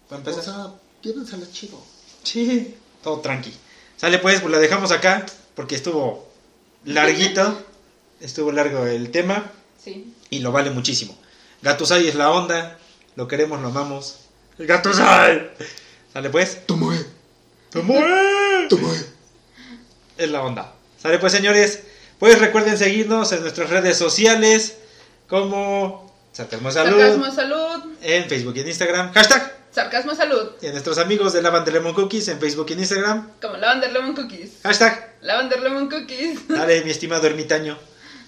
para O empezar. sea, llévensela chido. Sí, todo tranqui. Sale pues, pues la dejamos acá porque estuvo larguito. [LAUGHS] estuvo largo el tema sí. y lo vale muchísimo. Gatusai es la onda. Lo queremos, lo amamos. El Gatusai. Sale pues. Tomoe, ¡Tomoe! tomoe. es la onda. Sale pues, señores. Pues recuerden seguirnos en nuestras redes sociales como Sarcasmo Salud Sarcasmo salud. en Facebook y en Instagram. Hashtag Sarcasmo Salud. Y a nuestros amigos de Lavender Lemon Cookies en Facebook y en Instagram. Como Lavender Lemon Cookies. Hashtag. Lavender Lemon Cookies. [LAUGHS] Dale, mi estimado ermitaño.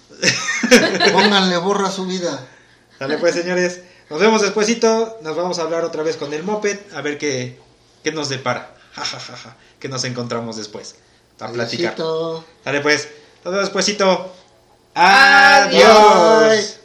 [LAUGHS] Pónganle borra su vida. Dale pues, señores. Nos vemos despuesito. Nos vamos a hablar otra vez con el moped. A ver qué, qué nos depara. [LAUGHS] Ja, ja, ja, ja. Que nos encontramos después. Para platicar. Adiósito. Dale pues. Nos vemos despuesito. Adiós.